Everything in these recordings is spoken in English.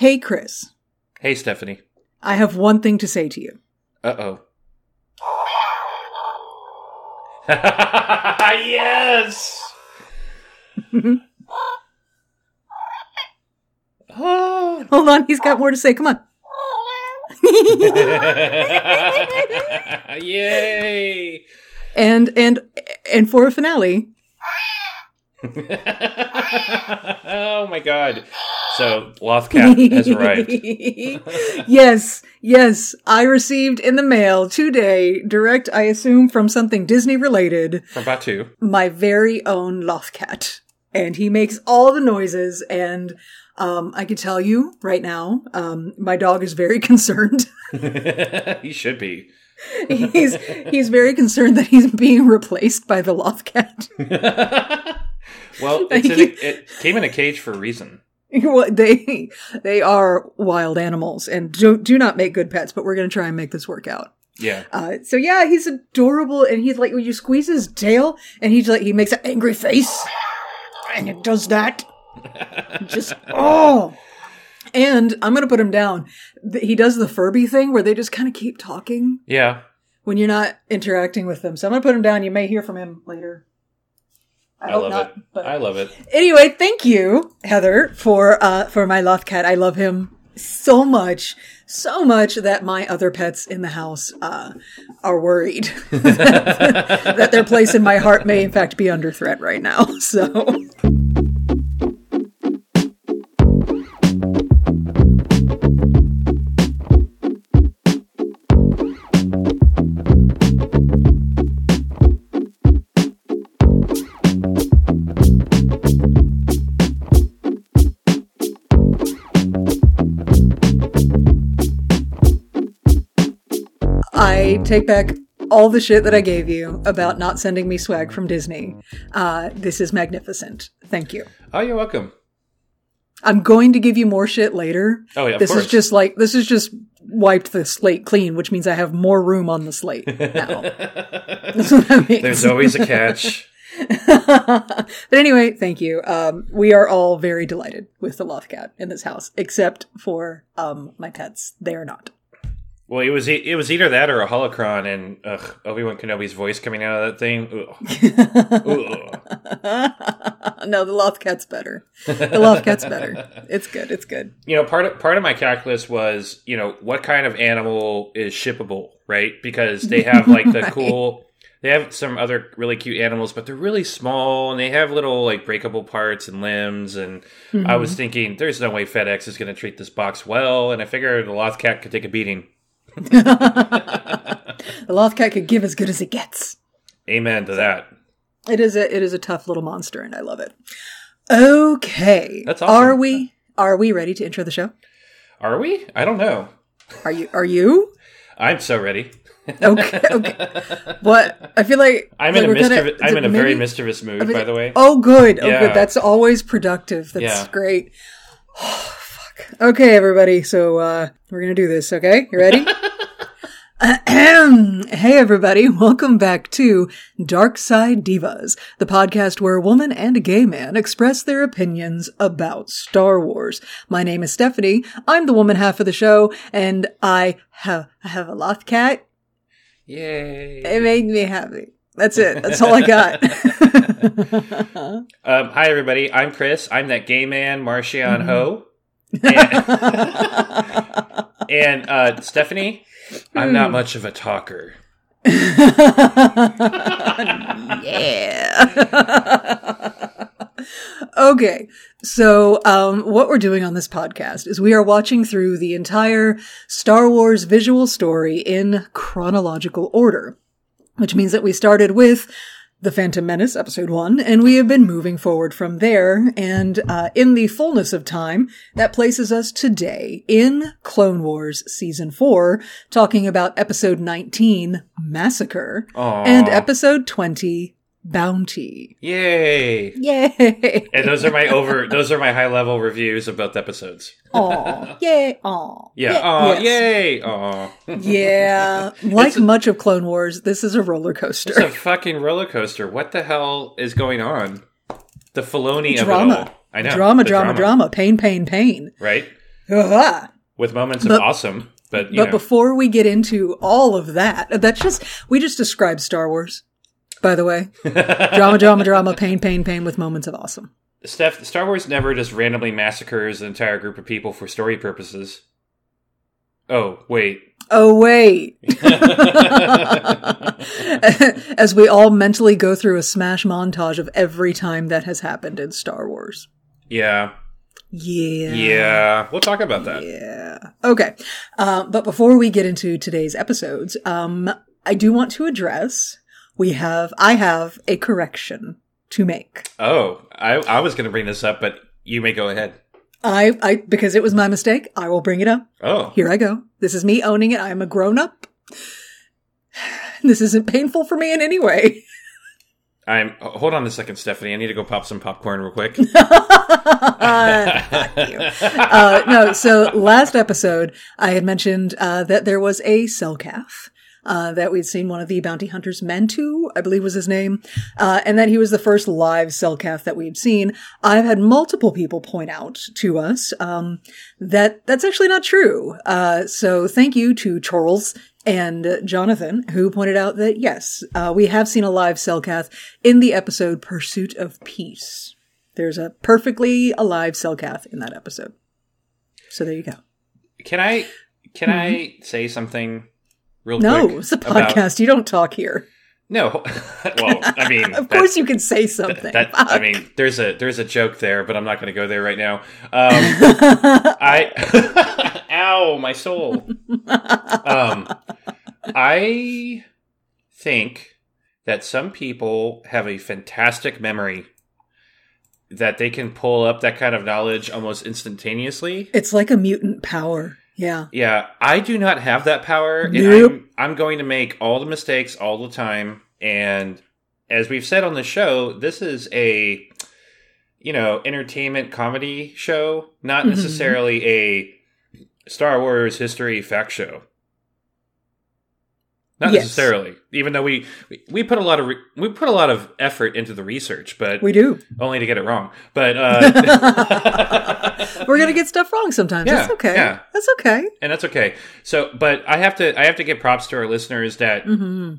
Hey, Chris, Hey, Stephanie. I have one thing to say to you. Uh oh. yes. oh. Hold on, he's got more to say. Come on. Yay! and and and for a finale, oh my god. So, Lothcat has arrived. yes, yes, I received in the mail today, direct, I assume, from something Disney related, From Batuu. my very own Lothcat. And he makes all the noises, and um, I can tell you right now, um, my dog is very concerned. he should be. he's he's very concerned that he's being replaced by the Lothcat. Well, it's in a, it came in a cage for a reason. They they are wild animals and do, do not make good pets, but we're going to try and make this work out. Yeah. Uh, so yeah, he's adorable, and he's like when you squeeze his tail, and he's like he makes an angry face, and it does that. just oh, and I'm gonna put him down. He does the Furby thing where they just kind of keep talking Yeah. when you're not interacting with them. So I'm gonna put him down. You may hear from him later. I, hope love not, it. but- I love it. Anyway, thank you, Heather, for uh for my Lothcat. I love him so much, so much that my other pets in the house uh are worried that their place in my heart may in fact be under threat right now. So take back all the shit that I gave you about not sending me swag from Disney. Uh, this is magnificent. Thank you. Oh, you're welcome. I'm going to give you more shit later. Oh, yeah, of this course. is just like this is just wiped the slate clean, which means I have more room on the slate now. That's what that means. There's always a catch. but anyway, thank you. Um, we are all very delighted with the Lothcat in this house, except for um, my pets. They are not. Well, it was it was either that or a holocron, and ugh, Obi Wan Kenobi's voice coming out of that thing. Ugh. Ugh. no, the Lothcat's better. The Lothcat's better. It's good. It's good. You know, part of part of my calculus was, you know, what kind of animal is shippable, right? Because they have like the Right. cool. They have some other really cute animals, but they're really small and they have little like breakable parts and limbs. And I was mm-hmm. thinking, there's no way FedEx is going to treat this box well. And I figured the Lothcat could take a beating. The Lothcat could give as good as it gets. Amen to that. It is a it is a tough little monster, and I love it. Okay, That's awesome. Are we are we ready to intro the show? Are we? I don't know. Are you? Are you? I'm so ready. Okay. Okay. what? I feel like I'm like in a mischievous. is I'm in a very mischievous mood, by the way. Oh, good. Oh, Yeah. good. That's always productive. That's Yeah. great. Oh, fuck. Okay, everybody. So uh, we're gonna do this. Okay, you ready? Hey, everybody. Welcome back to Dark Side Divas, the podcast where a woman and a gay man express their opinions about Star Wars. My name is Stephanie. I'm the woman half of the show, and I have I have a loth cat. Yay! It made me happy. That's it. That's all I got. Um, hi, everybody. I'm Chris. I'm that gay man, Martian Ho. And, and uh, Stephanie, I'm not much of a talker. yeah. okay. So, um, what we're doing on this podcast is we are watching through the entire Star Wars visual story in chronological order, which means that we started with the Phantom Menace, episode one, and we have been moving forward from there. And uh, in the fullness of time, that places us today in Clone Wars season four, talking about episode 19, Massacre, Aw. and episode 20, Bounty. Yay! Yay! And those are my over. Those are my high level reviews of both episodes. Aw, yay, aw. Yeah. Aw, yes. yay! Aw. Yeah. Like a- much of Clone Wars, this is a roller coaster. It's a fucking roller coaster. What the hell is going on? The Filoni Drama. I know. Drama, the drama, drama. Pain, pain, pain. Right? Ah. with moments of awesome. But you But know, before we get into all of that, that's just we just described Star Wars. By the way, drama, drama, drama, pain, pain, pain, with moments of awesome. Steph, Star Wars never just randomly massacres an entire group of people for story purposes. Oh wait, Oh wait, as we all mentally go through a smash montage of every time that has happened in Star Wars. yeah, Yeah. yeah, we'll talk about that. Yeah. Okay. Um, but before we get into today's episodes, um, I do want to address we have I have a correction to make. Oh, I, I was going to bring this up, but you may go ahead. I, I because it was my mistake, I will bring it up. Oh, Here I go. This is me owning it. I am a grown up. This isn't painful for me in any way. I'm. Hold on a second, Stephanie. I need to go pop some popcorn real quick. Uh, no, so last episode, I had mentioned uh, that there was a Selkath. Uh, that we'd seen one of the bounty hunters, Mentu, I believe was his name, uh, and that he was the first live Selkath that we'd seen. I've had multiple people point out to us um, that that's actually not true. Uh, so thank you to Charles and Jonathan, who pointed out that yes, uh, we have seen a live Selkath in the episode Pursuit of Peace. There's a perfectly alive Selkath in that episode. So there you go. Can I? Can I say something real Mm-hmm. No, it's a about- podcast. You don't talk here. no. well, I mean, Of that- course you can say something. That, I mean, there's a there's a joke there, but I'm not going to go there right now. Um, I, ow, my soul. Um, I think that some people have a fantastic memory that they can pull up that kind of knowledge almost instantaneously. it's like a mutant power. Yeah. Yeah, I do not have that power, and Nope. I'm, I'm going to make all the mistakes all the time. And as we've said on the show, this is a you know entertainment comedy show, not Mhm. necessarily a Star Wars history fact show. Not Yes. necessarily, even though we we- we put a lot of re- we put a lot of effort into the research, but We do. only to get it wrong. But uh, We're gonna get stuff wrong sometimes. Yeah, That's okay. yeah. That's okay. and that's okay. So, but I have to I have to give props to our listeners that hmm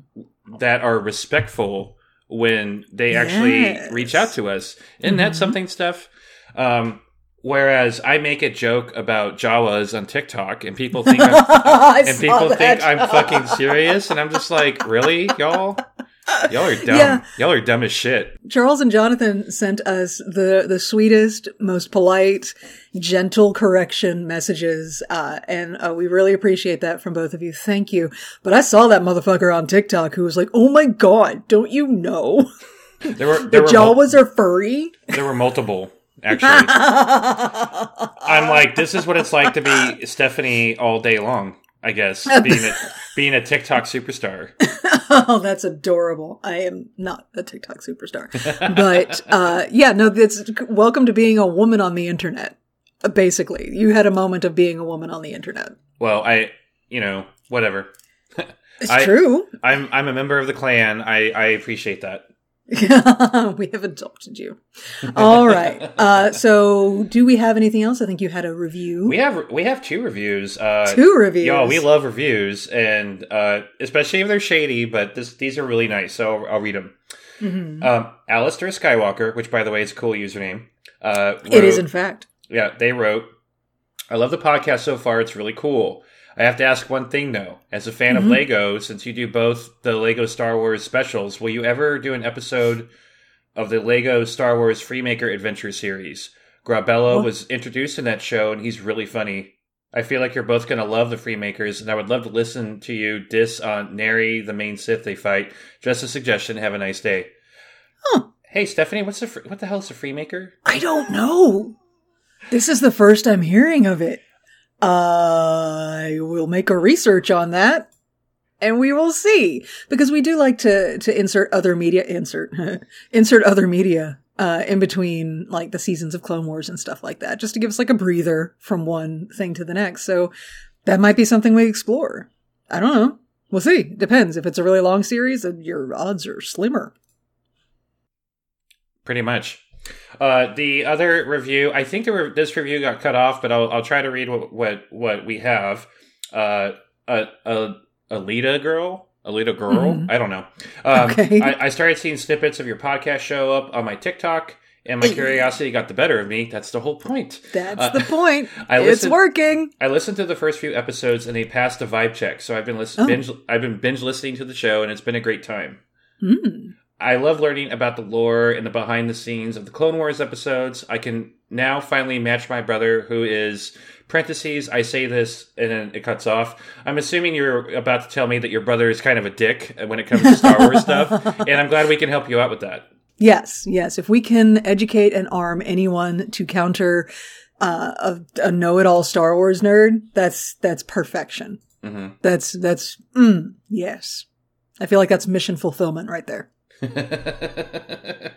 that are respectful when they actually Yes. reach out to us. Isn't that Mhm. something, Steph? Um, whereas I make a joke about Jawas on TikTok, and people think I'm, and people that. think I'm fucking serious, and I'm just like, really, y'all? Y'all are dumb. Yeah. Y'all are dumb as shit. Charles and Jonathan sent us the the sweetest, most polite, gentle correction messages, uh, and uh, we really appreciate that from both of you. Thank you. But I saw that motherfucker on TikTok who was like, "Oh my god, don't you know There were the there were mul- Jawas are furry?" there were multiple actually. I'm like, this is what it's like to be Stephanie all day long. I guess being a being a TikTok superstar. oh, that's adorable. I am not a TikTok superstar, but uh, yeah, no, it's welcome to being a woman on the internet. Basically, you had a moment of being a woman on the internet. Well, I, you know, whatever. It's I- true. I'm I'm a member of the clan. I I appreciate that. we have adopted you. All right. Uh, so, do we have anything else? I think you had a review. We have we have two reviews. Uh, Two reviews. Y'all, we love reviews, and uh, especially if they're shady. But this these are really nice, so I'll, read them. Mhm. Um, Alistair Skywalker, which by the way is a cool username. Uh, It is, in fact. Yeah, they wrote, I love the podcast so far. It's really cool. I have to ask one thing though. As a fan Mhm. of Lego, since you do both the Lego Star Wars specials, will you ever do an episode of the Lego Star Wars Freemaker Adventure series? Graballa What? was introduced in that show and he's really funny. I feel like you're both going to love the Freemakers, and I would love to listen to you diss on Naare, the main Sith they fight. Just a suggestion. Have a nice day. Huh. Hey, Stephanie, what's the what the hell is a Freemaker? I don't know. This is the first I'm hearing of it. I will make a research on that and we will see because we do like to to insert other media insert insert other media uh in between like the seasons of Clone Wars and stuff like that just to give us like a breather from one thing to the next. So that might be something we explore. I don't know. We'll see. Depends. If it's a really long series, then your odds are slimmer. Pretty much. Uh, the other review, I think re- this review got cut off, but I'll, I'll try to read what what, what we have. Uh, a, a Alita girl, Alita girl. Mhm. I don't know. Um, Okay. I, I started seeing snippets of your podcast show up on my TikTok, and my curiosity got the better of me. That's the whole point. That's Uh, the point. I it's working. I listened to the first few episodes, and they passed a vibe check. So I've been listen- Oh. binge. I've been binge listening to the show, and it's been a great time. Mm. I love learning about the lore and the behind the scenes of the Clone Wars episodes. I can now finally match my brother, who is parentheses. I say this and then it cuts off. I'm assuming you're about to tell me that your brother is kind of a dick when it comes to Star Wars stuff, and I'm glad we can help you out with that. Yes, yes. If we can educate and arm anyone to counter uh, a, a know-it-all Star Wars nerd, that's that's perfection. hmm That's that's mm, yes. I feel like that's mission fulfillment right there.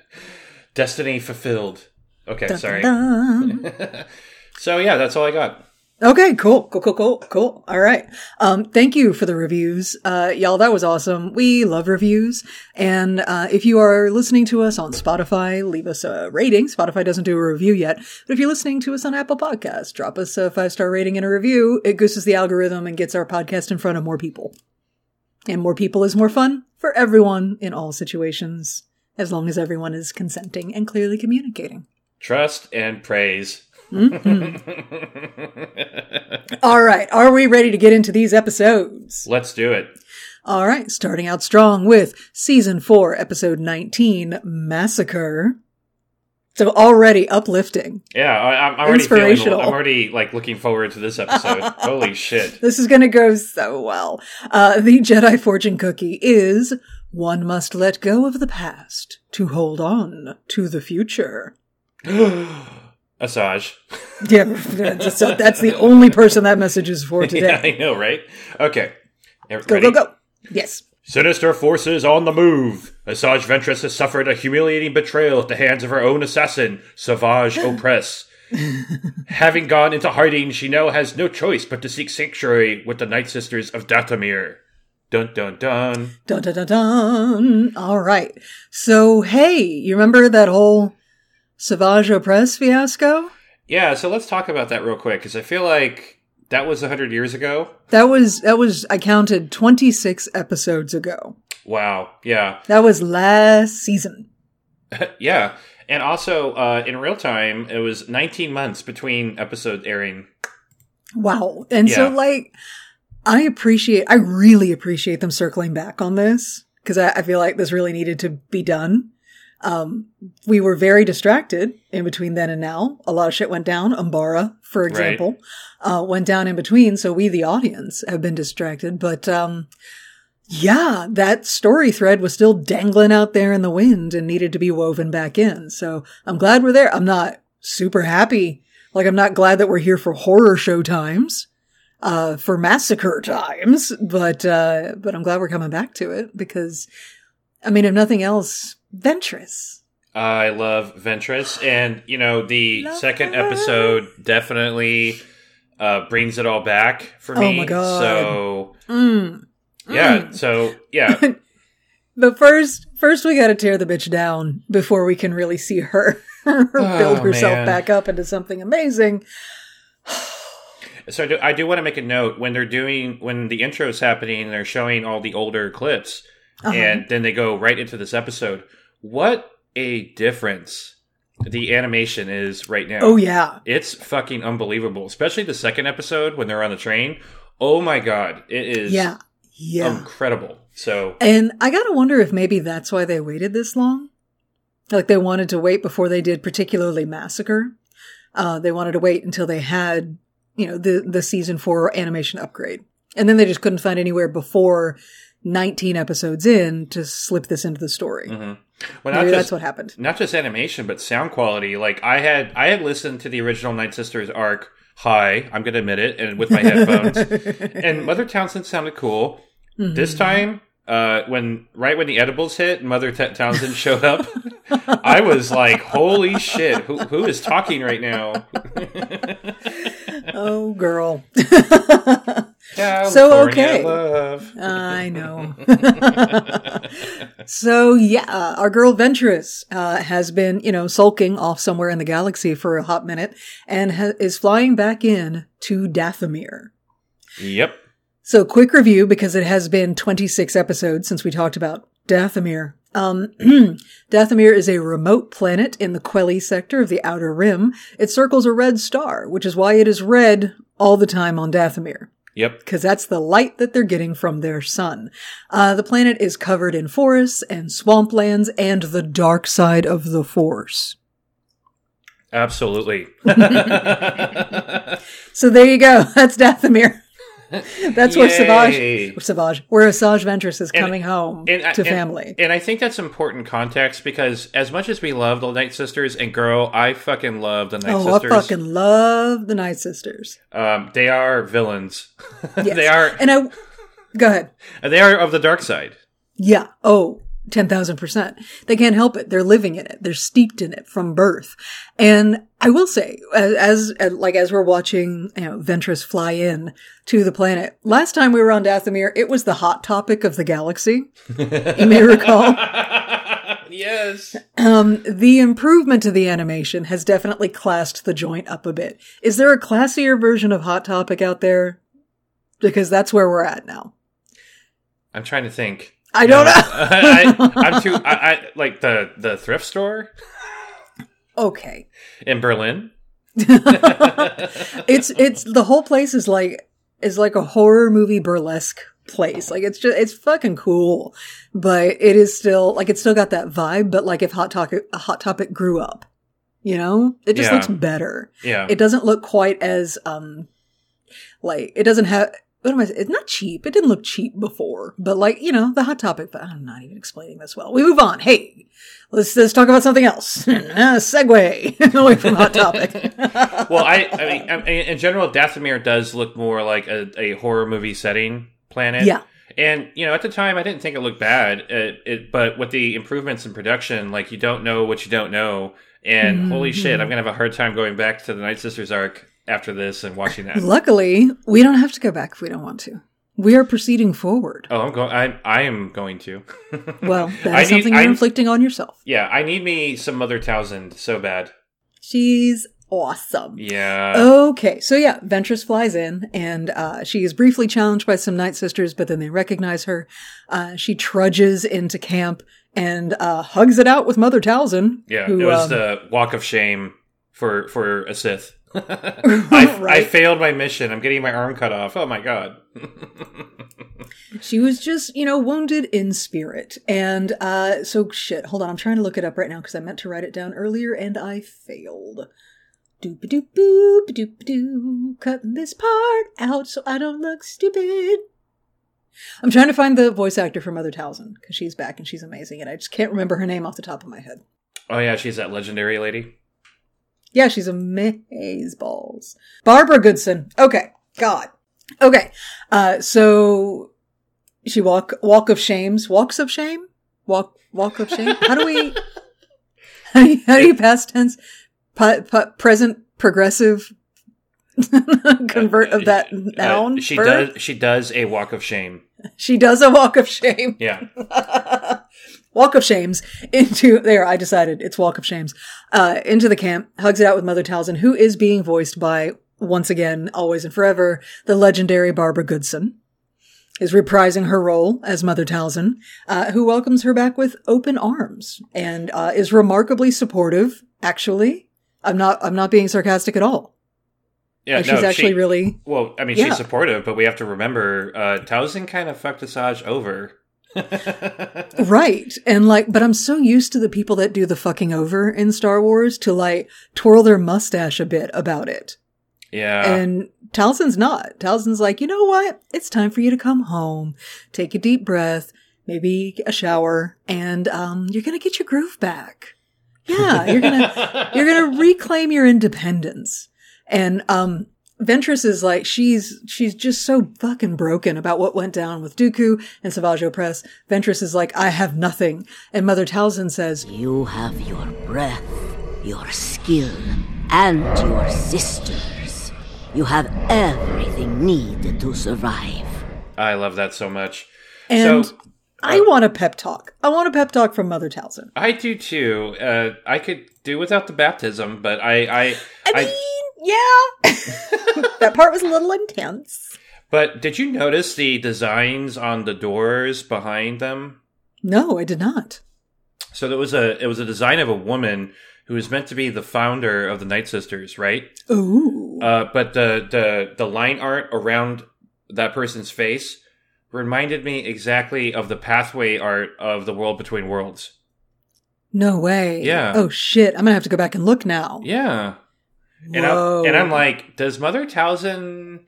Destiny fulfilled. Okay, Dun, sorry. dun, dun. so yeah, that's all I got. Okay, cool, cool, cool, cool, cool. All right. Um, thank you for the reviews. Uh, y'all, that was awesome. We love reviews. And, uh, if you are listening to us on Spotify, leave us a rating. Spotify doesn't do a review yet. But if you're listening to us on Apple Podcasts, drop us a five star rating and a review. It gooses the algorithm and gets our podcast in front of more people. And more people is more fun for everyone in all situations, as long as everyone is consenting and clearly communicating. Trust and praise. Mm-hmm. All right. Are we ready to get into these episodes? Let's do it. All right, starting out strong with season four, episode 19, Massacre. So already uplifting. Yeah, I, I'm already feeling. I'm already like looking forward to this episode. Holy shit! This is going to go so well. Uh, the Jedi fortune cookie is one must let go of the past to hold on to the future. Asajj. Yeah, that's, that's the only person that message is for Yeah, today. I know, right? Okay. Go, Ready? go, go. Yes. Sinister forces on the move. Asajj Ventress has suffered a humiliating betrayal at the hands of her own assassin, Savage Opress. Having gone into hiding, she now has no choice but to seek sanctuary with the Night Sisters of Dathomir. Dun dun dun. Dun dun dun dun. All right. So, hey, you remember that whole Savage Opress fiasco? Yeah, so let's talk about that real quick because I feel like that was 100 years ago. That was that was I counted 26 episodes ago. Wow. Yeah. That was last season. yeah. And also, uh, in real time, it was 19 months between episodes airing. Wow. And so like I appreciate I really appreciate them circling back on this because I, I feel like this really needed to be done. Um, we were very distracted in between then and now. A lot of shit went down. Umbara, for example, uh, went down in between. So we, the audience, have been distracted. But, um, yeah, that story thread was still dangling out there in the wind and needed to be woven back in. So I'm glad we're there. I'm not super happy. Like, I'm not glad that we're here for horror show times, uh, for massacre times, but, uh, but I'm glad we're coming back to it because, I mean, if nothing else, Ventress. I love Ventress, and you know the Love second her. episode definitely uh, brings it all back for Oh me. my God. So Mm. yeah, Mm. so yeah, But first, first we gotta tear the bitch down before we can really see her build herself man. back up into something amazing. so I do, I do want to make a note when they're doing when the intro is happening, they're showing all the older clips, Uh-huh. and then they go right into this episode. What a difference the animation is right now. Oh yeah. It's fucking unbelievable, especially the second episode when they're on the train. Oh my god, it is Yeah. Yeah. incredible. So And I gotta wonder if maybe that's why they waited this long. Like they wanted to wait before they did particularly Massacre. Uh, they wanted to wait until they had, you know, the, the season four animation upgrade. And then they just couldn't find anywhere before 19 episodes in to slip this into the story. mhm. Well, not Maybe just that's what happened. not just animation, but sound quality. Like I had I had listened to the original Night Sisters arc high. I'm gonna admit it, and with my headphones. and Mother Talzin sounded cool. This Mhm. time, uh, when right when the edibles hit, Mother T- Talzin showed up. I was like, "Holy shit! Who who is talking right now?" oh, girl. So, okay. love. I know. so yeah, our girl Ventress uh, has been, you know, sulking off somewhere in the galaxy for a hot minute and ha- is flying back in to Dathomir. Yep. So quick review because it has been 26 episodes since we talked about Dathomir. Um, Dathomir is a remote planet in the Quelii sector of the Outer Rim. It circles a red star, which is why it is red all the time on Dathomir Yep. because that's the light that they're getting from their sun. Uh, the planet is covered in forests and swamplands and the dark side of the Force. Absolutely. So there you go. That's Dathomir. That's where Savage, Savage, where Asajj Ventress is And- coming home and to and- family. And I think that's important context because as much as we love the Night Sisters, and girl, I fucking love the Night oh, Sisters. I fucking love the Night Sisters. um, they are villains. Yes. they are. And I, go ahead. They are of the dark side. Yeah. Oh, 10,000%. They can't help it. They're living in it. They're steeped in it from birth. And I will say, as, as like, as we're watching, you know, Ventress fly in to the planet, last time we were on Dathomir, it was the hot topic of the galaxy. You may recall. yes. Um, the improvement to the animation has definitely classed the joint up a bit. Is there a classier version of Hot Topic out there? Because that's where we're at now. I'm trying to think. I don't No, know. I, I'm too. I, I like the the thrift store okay. in Berlin. it's it's the whole place is like is like a horror movie burlesque place. Like it's just it's fucking cool, but it is still like it's still got that vibe. But like if Hot Topic Hot Topic grew up, you know, it just Yeah. looks better. Yeah. It doesn't look quite as um like it doesn't have. What am I? It's not cheap. It didn't look cheap before, but like you know, the hot topic. But I'm not even explaining this well. We move on. Hey, let's let's talk about something else. segue away from hot topic. well, I, I mean, I in general, Dathomir does look more like a, a horror movie setting planet. Yeah. And you know, at the time, I didn't think it looked bad. It, it, but with the improvements in production, like you don't know what you don't know, and holy Mm-hmm. shit, I'm gonna have a hard time going back to the Night Sisters arc after this and watching that. Luckily, we don't have to go back if we don't want to. We are proceeding forward. Oh, I'm going. I I am going to. Well, I that's need- something you're I- inflicting on yourself. yeah, I need me some Mother Talzin so bad. She's awesome. Yeah. Okay, so yeah, Ventress flies in, and uh, she is briefly challenged by some Night Sisters, but then they recognize her. Uh, she trudges into camp and uh, hugs it out with Mother Talzin. Yeah, who, it was um, the walk of shame for for a Sith. I, I failed my mission. I'm getting my arm cut off. Oh my god. She was just, you know, wounded in spirit. And uh so shit, hold on, I'm trying to look it up right now because I meant to write it down earlier and I failed. Doop doop boop doop doo. Cutting this part out so I don't look stupid. I'm trying to find the voice actor for Mother Talzin because she's back and she's amazing, and I just can't remember her name off the top of my head. Oh yeah, she's that legendary lady. Yeah, she's amaze balls. Barbara Goodson. Okay. God. Okay. Uh, so she walk, walk of shames, walks of shame, walk, walk of shame. How do we, how do you, how do you past tense, pu- present, progressive, convert of that Uh, noun? she verb? does. She does a walk of shame. She does a walk of shame. Yeah. walk of shames into there. I decided it's walk of shames. Uh, into the camp, hugs it out with Mother Talzin, who is being voiced by once again, always and forever, the legendary Barbara Goodson. Is reprising her role as Mother Talzin, uh, who welcomes her back with open arms and uh, is remarkably supportive. Actually, I'm not. I'm not being sarcastic at all. Yeah. Like, no, she's actually she- really Well, I mean, Yeah. she's supportive, but we have to remember uh, Talzin kind of fucked Asajj over. Right. And like, but I'm so used to the people that do the fucking over in Star Wars to like twirl their mustache a bit about it. yeah. And Talzin's not. Talzin's like, you know what? It's time for you to come home, take a deep breath, maybe a shower, and um, you're gonna get your groove back. Yeah, you're gonna you're gonna reclaim your independence. And um, Ventress is like she's she's just so fucking broken about what went down with Dooku and Savage Opress. Ventress is like, I have nothing, and Mother Talzin says, You have your breath, your skill, and your sisters. You have everything needed to survive. I love that so much. And so I want a pep talk. I want a pep talk from Mother Talzin. I do too. Uh, I could do without the baptism, but I, I, I mean, yeah. that part was a little intense. But did you notice the designs on the doors behind them? No, I did not. So there was a it was a design of a woman who was meant to be the founder of the Night Sisters, right? Ooh. Uh, but the the the line art around that person's face reminded me exactly of the pathway art of the World Between Worlds. No way. Yeah. Oh shit! I'm gonna have to go back and look now. Yeah. And I'm, and I'm like, does Mother Talzin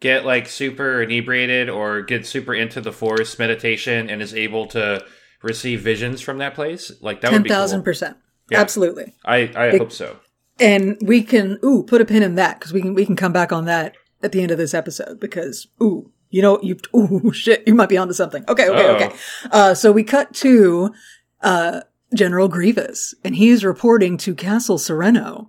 get like super inebriated or get super into the forest meditation and is able to receive visions from that place? Like that would ten be cool. percent. Yeah. Absolutely. I I Big- hope so. And we can ooh put a pin in that because we can we can come back on that at the end of this episode because ooh you know you ooh shit you might be onto something. Okay okay Uh-oh. okay. Uh, so we cut to uh, General Grievous and he's reporting to Castle Serenno.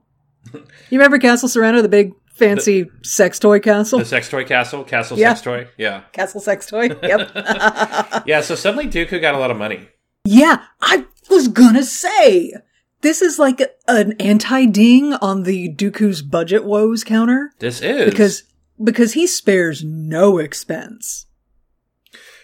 You remember Castle Serenno, the big fancy sex toy castle? The sex toy castle, castle Yeah. sex toy. Yeah. castle sex toy. Yep. Yeah, so suddenly Dooku got a lot of money. Yeah, I was gonna say this is like a- an anti-ding on the Dooku's budget woes counter This is because because he spares no expense.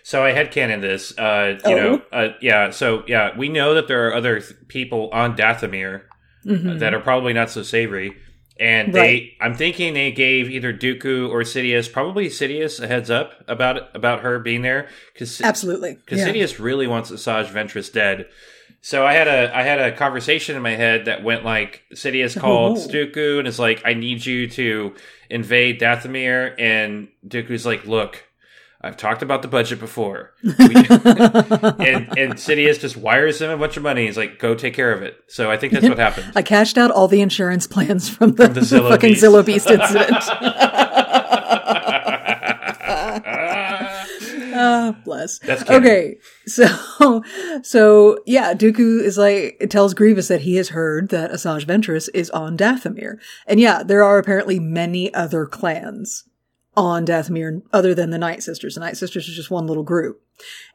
So I had canon this. Uh, you Oh. know, uh, yeah. So yeah, we know that there are other th- people on Dathomir uh, that are probably not so savory, and Mm-hmm. Right. they. I'm thinking they gave either Dooku or Sidious, probably Sidious, a heads up about about her being there because Absolutely. because Yeah. Sidious really wants Asajj Ventress dead. So I had a I had a conversation in my head that went like Sidious called Oh. Dooku and is like, I need you to invade Dathomir, and Dooku's like, Look, I've talked about the budget before, We- and and Sidious just wires him a bunch of money. He's like, Go take care of it. So I think that's what happened. I cashed out all the insurance plans from the, the Zillo fucking Beast. Zillo Beast incident. Ah, bless. That's okay. So, so yeah, Dooku is like it tells Grievous that he has heard that Asajj Ventress is on Dathomir, and yeah, there are apparently many other clans on Dathomir other than the Night Sisters. The Night Sisters is just one little group,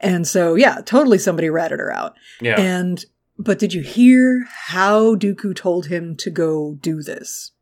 and so yeah, totally somebody ratted her out. yeah. And but did you hear how Dooku told him to go do this?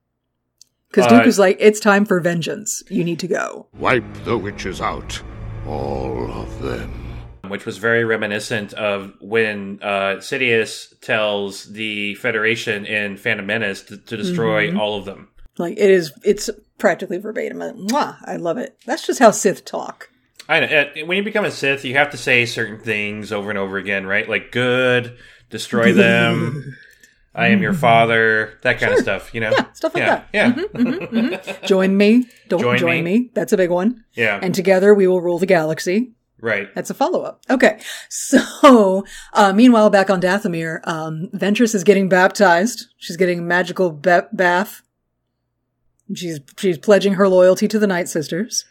Because Uh, Dooku's like, it's time for vengeance. You need to go. Wipe the witches out. All of them. which was very reminiscent of when uh, Sidious tells the Federation in Phantom Menace to, to destroy Mm-hmm. all of them. Like it is, it's practically verbatim. Mwah, I love it. That's just how Sith talk. I know. When you become a Sith, you have to say certain things over and over again, right? Like good, destroy them. I am your father. That kind of stuff. You know. Yeah, stuff like yeah, that. Yeah. Join me. Don't Join join, me. me. That's a big one. yeah. And together we will rule the galaxy. right. That's a follow up. Okay. So, uh, meanwhile, back on Dathomir, um, Ventress is getting baptized. She's getting a magical ba- bath. She's, she's pledging her loyalty to the Night Sisters.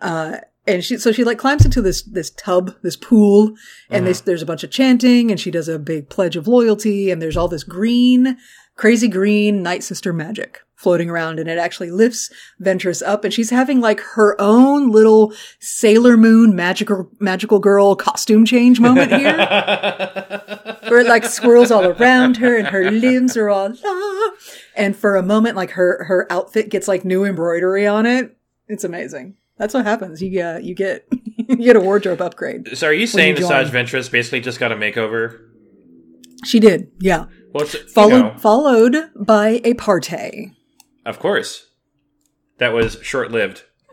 Uh, and she, so she like climbs into this, this tub, this pool, and Mm-hmm. this, there's a bunch of chanting, and she does a big pledge of loyalty, and there's all this green, crazy green Night Sister magic floating around, and it actually lifts Ventress up, and she's having like her own little Sailor Moon magical, magical girl costume change moment here, where it like swirls all around her, and her limbs are all la, and for a moment, like her, her outfit gets like new embroidery on it. It's amazing. That's what happens. You get, you get, you get a wardrobe upgrade. So are you saying you. Ventress basically just got a makeover? She did, yeah. Well, it's, you Followed, know, followed by a party. of course. That was short lived.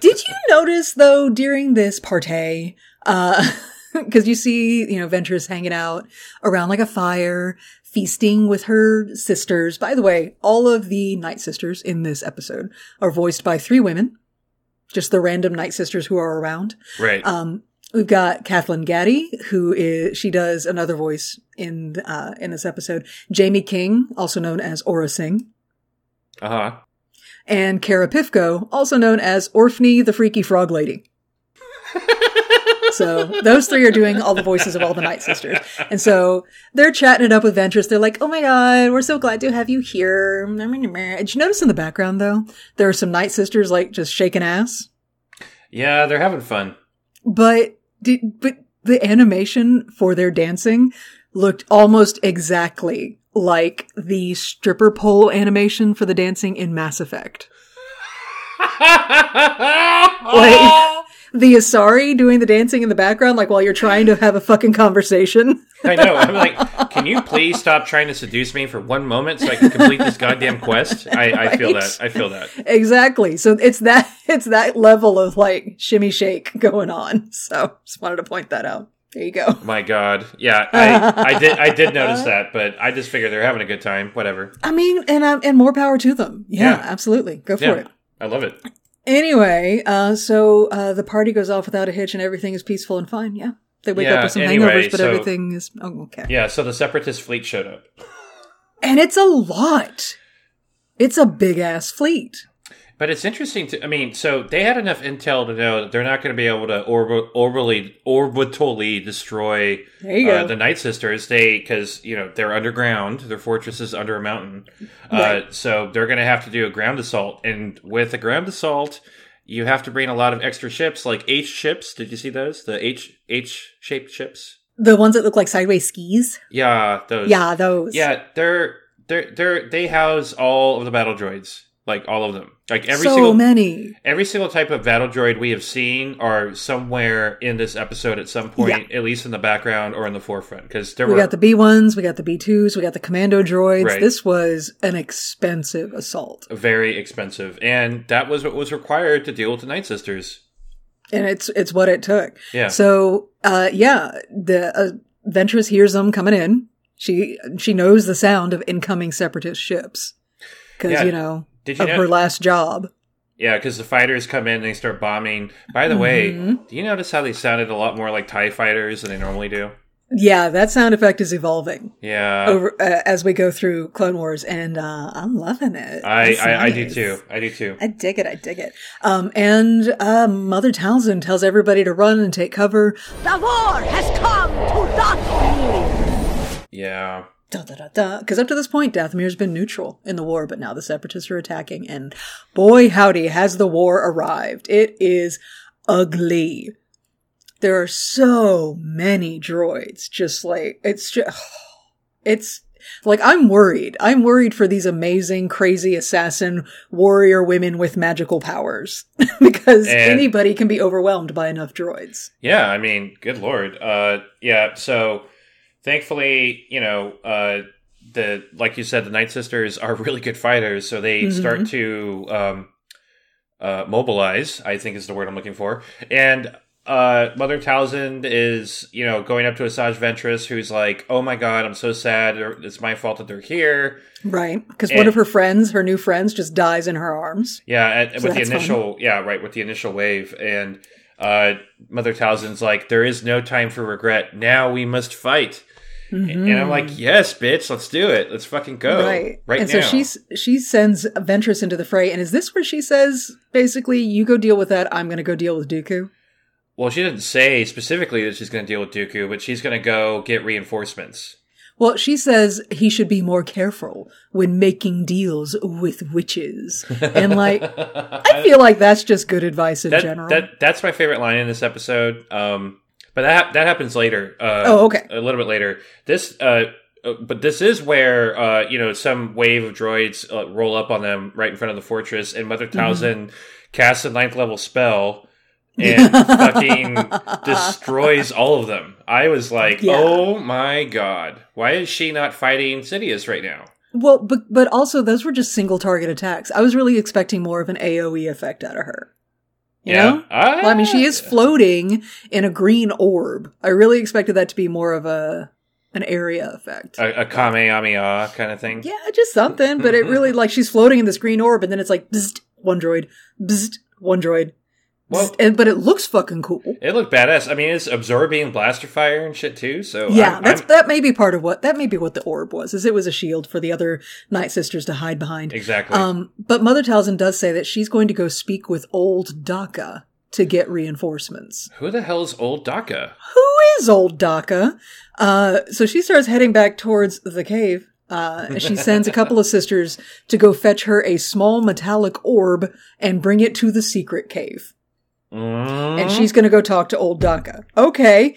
Did you notice though during this party, uh, because you see, you know, Ventress hanging out around like a fire, feasting with her sisters. By the way, all of the Night Sisters in this episode are voiced by three women, just the random Night Sisters who are around. Right. Um, we've got Kathleen Gati, who is she does another voice in uh, in this episode. Jaime King, also known as Aurra Sing. Uh huh. and Kara Pifko, also known as Orphney the Freaky Frog Lady. So those three are doing all the voices of all the Night Sisters. And so they're chatting it up with Ventress. They're like, oh my god, we're so glad to have you here. Did you notice in the background though, there are some Night Sisters like just shaking ass? Yeah, they're having fun. But did, but the animation for their dancing looked almost exactly like the stripper pole animation for the dancing in Mass Effect. like the Asari doing the dancing in the background, like while you're trying to have a fucking conversation. I know. I'm like, can you please stop trying to seduce me for one moment so I can complete this goddamn quest? I, I feel that. I feel that. exactly. So it's that it's that level of like shimmy shake going on. So just wanted to point that out. There you go. My God. Yeah, I, I did. I did notice that, but I just figured they're having a good time. Whatever. I mean, and um, and more power to them. Yeah, Yeah. absolutely. Go for Yeah, it. I love it. Anyway, uh, so uh, the party goes off without a hitch, and everything is peaceful and fine. Yeah, they wake Yeah, up with some anyway, hangovers, but so- everything is oh, okay. Yeah. So the separatist fleet showed up. And it's a lot. It's a big ass fleet. But it's interesting to, I mean, so they had enough intel to know that they're not going to be able to orbi- orbitally, orbitally destroy uh, the Night Sisters. They, because, you know, they're underground, their fortress is under a mountain. Uh, so they're going to have to do a ground assault. And with a ground assault, you have to bring a lot of extra ships, like H ships. Did you see those? The H H shaped ships? The ones that look like sideways skis. Yeah, those. Yeah, those. Yeah, they're, they're, they're, they house all of the battle droids. Like all of them. Like every so single many. Every single type of battle droid we have seen are somewhere in this episode at some point, at least in the background or in the forefront. Because there We were got the B ones, we got the B twos, we got the commando droids. Right. This was an expensive assault, very expensive, and that was what was required to deal with the Night Sisters. and it's it's what it took. Yeah. So, uh, yeah, the uh, Ventress hears them coming in. She she knows the sound of incoming separatist ships because Yeah. you know Did you of know- her last job. Yeah, because the fighters come in and they start bombing. By the way, Mm-hmm. do you notice how they sounded a lot more like Tie fighters than they normally do? Yeah, that sound effect is evolving Yeah, over uh, as we go through Clone Wars, and uh, I'm loving it. I, It's I, I do too. I do too. I dig it. I dig it. Um, and uh, Mother Talzin tells everybody to run and take cover. The war has come to Dathomir! Yeah. Da da da da. Because up to this point, Dathomir's been neutral in the war, but now the Separatists are attacking, and boy howdy, has the war arrived! It is ugly. There are so many droids. Just like it's just, it's like I'm worried. I'm worried for these amazing, crazy assassin warrior women with magical powers because And- anybody can be overwhelmed by enough droids. Yeah, I mean, good lord. Uh, yeah. So, thankfully, you know, uh, the like you said, the Night Sisters are really good fighters, so they start to um, uh, mobilize. I think is the word I'm looking for. And uh, Mother Talzin is, you know, going up to Asajj Ventress, who's like, "Oh my god, I'm so sad. It's my fault that they're here." Right? Because one of her friends, her new friends, just dies in her arms. Yeah, and, So with the that's fun. initial, yeah, right, with the initial wave, and uh, Mother Talzin's like, "There is no time for regret. Now we must fight." And I'm like, "Yes, bitch, let's do it. Let's fucking go right. right and now." so she's she sends Ventress into the fray. And is this where she says basically, you go deal with that, I'm gonna go deal with Dooku? well, she didn't say specifically that she's going to deal with Dooku, but she's going to go get reinforcements. Well, she says he should be more careful when making deals with witches. And like I feel like that's just good advice in that, general. that that's my favorite line in this episode. Um, but that that happens later. Uh, Oh, okay. A little bit later. This, uh, uh, but this is where uh, you know some wave of droids uh, roll up on them right in front of the fortress, and Mother Mm-hmm. Talzin casts a ninth level spell and fucking destroys all of them. I was like, Yeah. oh my god, why is she not fighting Sidious right now? well, but but also those were just single target attacks. I was really expecting more of an AoE effect out of her. You know? I, Well, I mean, she is floating in a green orb. I really expected that to be more of a an area effect. a, a Kamehameha kind of thing. yeah, just something. But it really like she's floating in this green orb, and then it's like bzzzt, one droid, bzzzt, one droid. Well- but it looks fucking cool. It looked badass. I mean, it's absorbing blaster fire and shit too. So Yeah, I'm- that's I'm- that may be part of what that may be what the orb was. Is it was a shield for the other Night Sisters to hide behind. exactly. Um, but Mother Talzin does say that she's going to go speak with old Daka to get reinforcements. Who the hell is old Daka? Who is old Daka? Uh, so she starts heading back towards the cave. Uh, and she sends a couple of sisters to go fetch her a small metallic orb and bring it to the secret cave. Mm, And she's going to go talk to old Daka. Okay.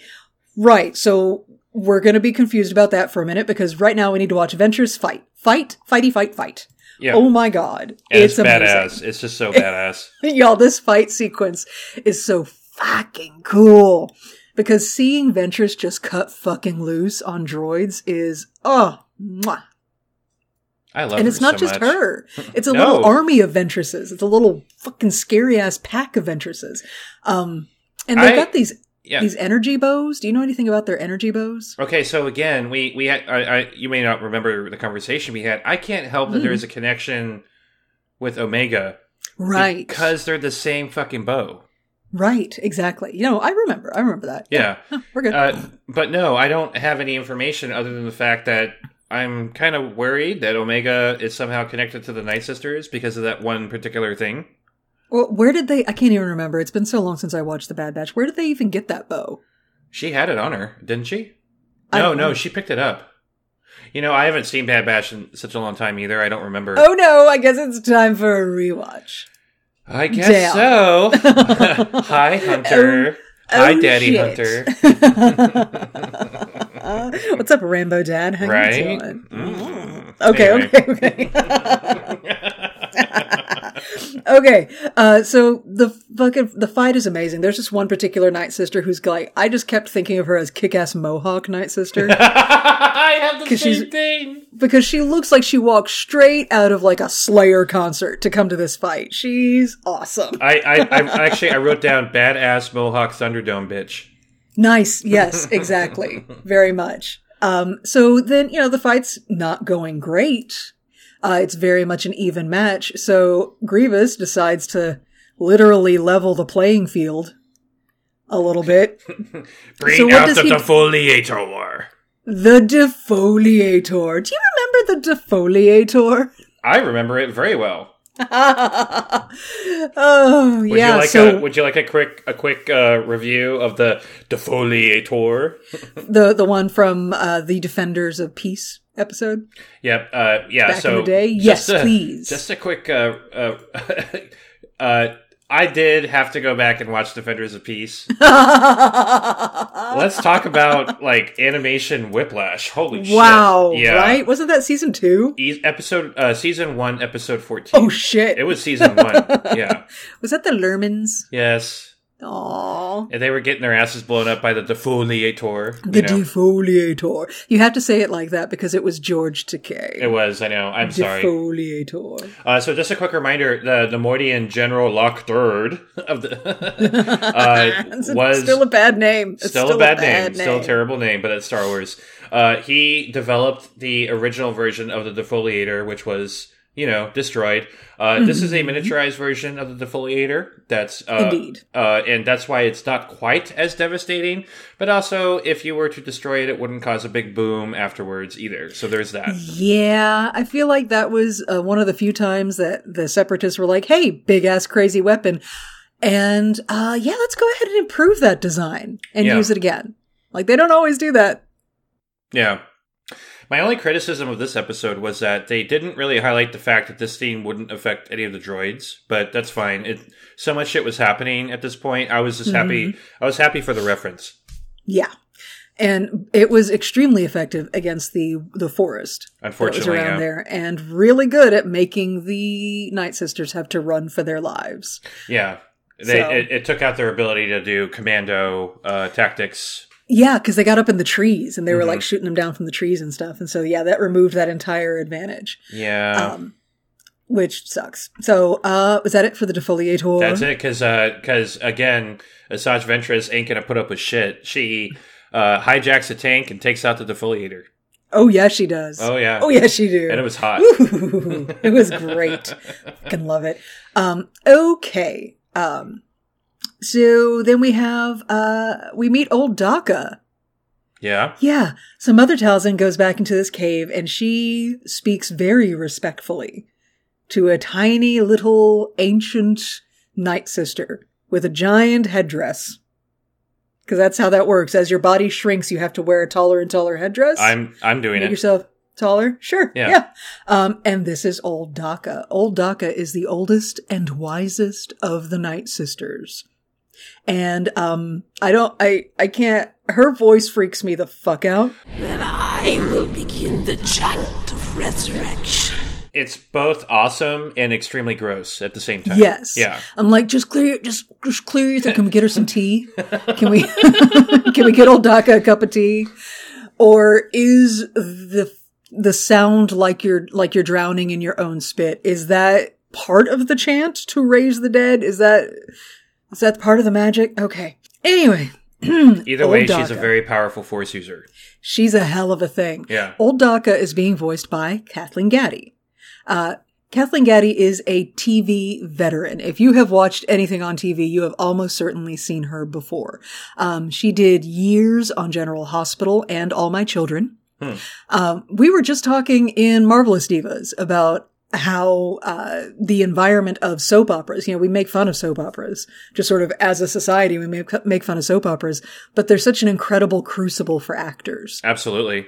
Right. So we're going to be confused about that for a minute because right now we need to watch Ventress fight. Fight, fighty, fight, fight. yeah. Oh my god. And it's it's badass. It's just so badass. Y'all, this fight sequence is so fucking cool. Because seeing Ventress just cut fucking loose on droids is, oh, mwah. I love it. And it's not so just much. her. It's a No. little army of Ventresses. It's a little fucking scary ass pack of Ventresses. Um, and they've I- got these, Yeah. these energy bows. Do you know anything about their energy bows? Okay, so again, we we had. I, I, you may not remember the conversation we had. I can't help that Mm. there is a connection with Omega Right. because they're the same fucking bow. right. Exactly. You know, I remember. I remember that. Yeah. We're good. Uh, but no, I don't have any information other than the fact that I'm kind of worried that Omega is somehow connected to the Night Sisters because of that one particular thing. well, where did they, I can't even remember. It's been so long since I watched The Bad Batch. Where did they even get that bow? She had it on her, didn't she? No, no, she picked it up. You know, I haven't seen Bad Batch in such a long time either. I don't remember. Oh no, I guess it's time for a rewatch. I guess so. Hi, Hunter. Oh, Hi, Oh, Daddy shit. Hunter. What's up, Rambo Dad? How you Right? doing? Mm. Okay, Anyway. okay, okay. okay, uh, so the fucking the fight is amazing. There's just one particular Night Sister who's like, I just kept thinking of her as kick-ass Mohawk Night Sister I have the same thing. because she looks like she walked straight out of like a Slayer concert to come to this fight. She's awesome. I, I, I actually I wrote down badass Mohawk Thunderdome bitch. Nice. Yes, exactly. Very much. Um, so then, you know, the fight's not going great. Uh, it's very much an even match. So Grievous decides to literally level the playing field a little bit. Bring So what out the he- defoliator. The defoliator. Do you remember the defoliator? I remember it very well. Oh, Would yeah. you like so a Would you like a quick a quick uh, review of the defoliator? the the one from uh, the Defenders of Peace episode. Yep. Uh, yeah. Back in so the day? Yes, a- please. Just a quick. I did have to go back and watch Defenders of Peace. Let's talk about like animation whiplash. Holy shit! wow. Yeah. Right? Wasn't that season two? E- episode uh, season one, episode fourteen. Oh shit! It was season one. yeah. Was that the Lurmen? Yes. Aww. And they were getting their asses blown up by the defoliator. The know. defoliator. You have to say it like that because it was George Takei. it was. I know. I'm sorry. Defoliator. Uh, so just a quick reminder: the the Neimoidian General Lok Durd of the uh, was still a bad name. It's still, a bad, name, still a terrible name, but it's Star Wars. Uh, he developed the original version of the defoliator, which was you know destroyed. Uh, This is a miniaturized version of the defoliator. That's uh, Indeed. uh, and that's why it's not quite as devastating. But also, if you were to destroy it, it wouldn't cause a big boom afterwards either. So there's that. Yeah, I feel like that was uh, one of the few times that the separatists were like, "Hey, big ass crazy weapon," and uh, yeah, let's go ahead and improve that design and Yeah. use it again. Like they don't always do that. Yeah. My only criticism of this episode was that they didn't really highlight the fact that this theme wouldn't affect any of the droids, but that's fine. It so much shit was happening at this point. I was just happy. I was happy for the reference. Yeah. And it was extremely effective against the the forest that was Unfortunately, around yeah. there, and really good at making the Night Sisters have to run for their lives. Yeah. They, So- it, it took out their ability to do commando uh, tactics. Yeah, because they got up in the trees and they were Mm-hmm. like shooting them down from the trees and stuff, and so yeah, that removed that entire advantage, Yeah, um, which sucks. So, uh, was that it for the defoliator? that's it. Because because again, Asajj Ventress ain't gonna put up with shit. She uh, hijacks a tank and takes out the defoliator. Oh yeah, she does. Oh yeah, Oh yeah, she do. and it was hot. Ooh, it was great. Fucking love it. Um, okay. Um, so then we have, uh, we meet old Daka. Yeah, Yeah. So Mother Talzin goes back into this cave and she speaks very respectfully to a tiny little ancient night sister with a giant headdress. Because that's how that works. As your body shrinks, you have to wear a taller and taller headdress. I'm I'm doing Make it. yourself taller? Sure. Yeah. Yeah. Um, and this is Old Daka. Old Daka is the oldest and wisest of the Night Sisters. And um, I don't, I, I can't. Her voice freaks me the fuck out. Then I will begin the chant of resurrection. It's both awesome and extremely gross at the same time. Yes. Yeah. I'm like, just clear, just just clear your throat. Can we get her some tea? Can we can we get old Daka a cup of tea? Or is the the sound like you're like you're drowning in your own spit? Is that part of the chant to raise the dead? Is that is that part of the magic? Okay. Anyway, Either way, Old she's a very powerful force user. she's a hell of a thing. Yeah. Old Daka is being voiced by Kathleen Gati. Uh, Kathleen Gati is a TV veteran. If you have watched anything on TV, you have almost certainly seen her before. Um, she did years on General Hospital and All My Children. Um, we were just talking in Marvelous Divas about how uh, the environment of soap operas. You know, we make fun of soap operas, just sort of as a society, we make make fun of soap operas, but they're such an incredible crucible for actors Absolutely.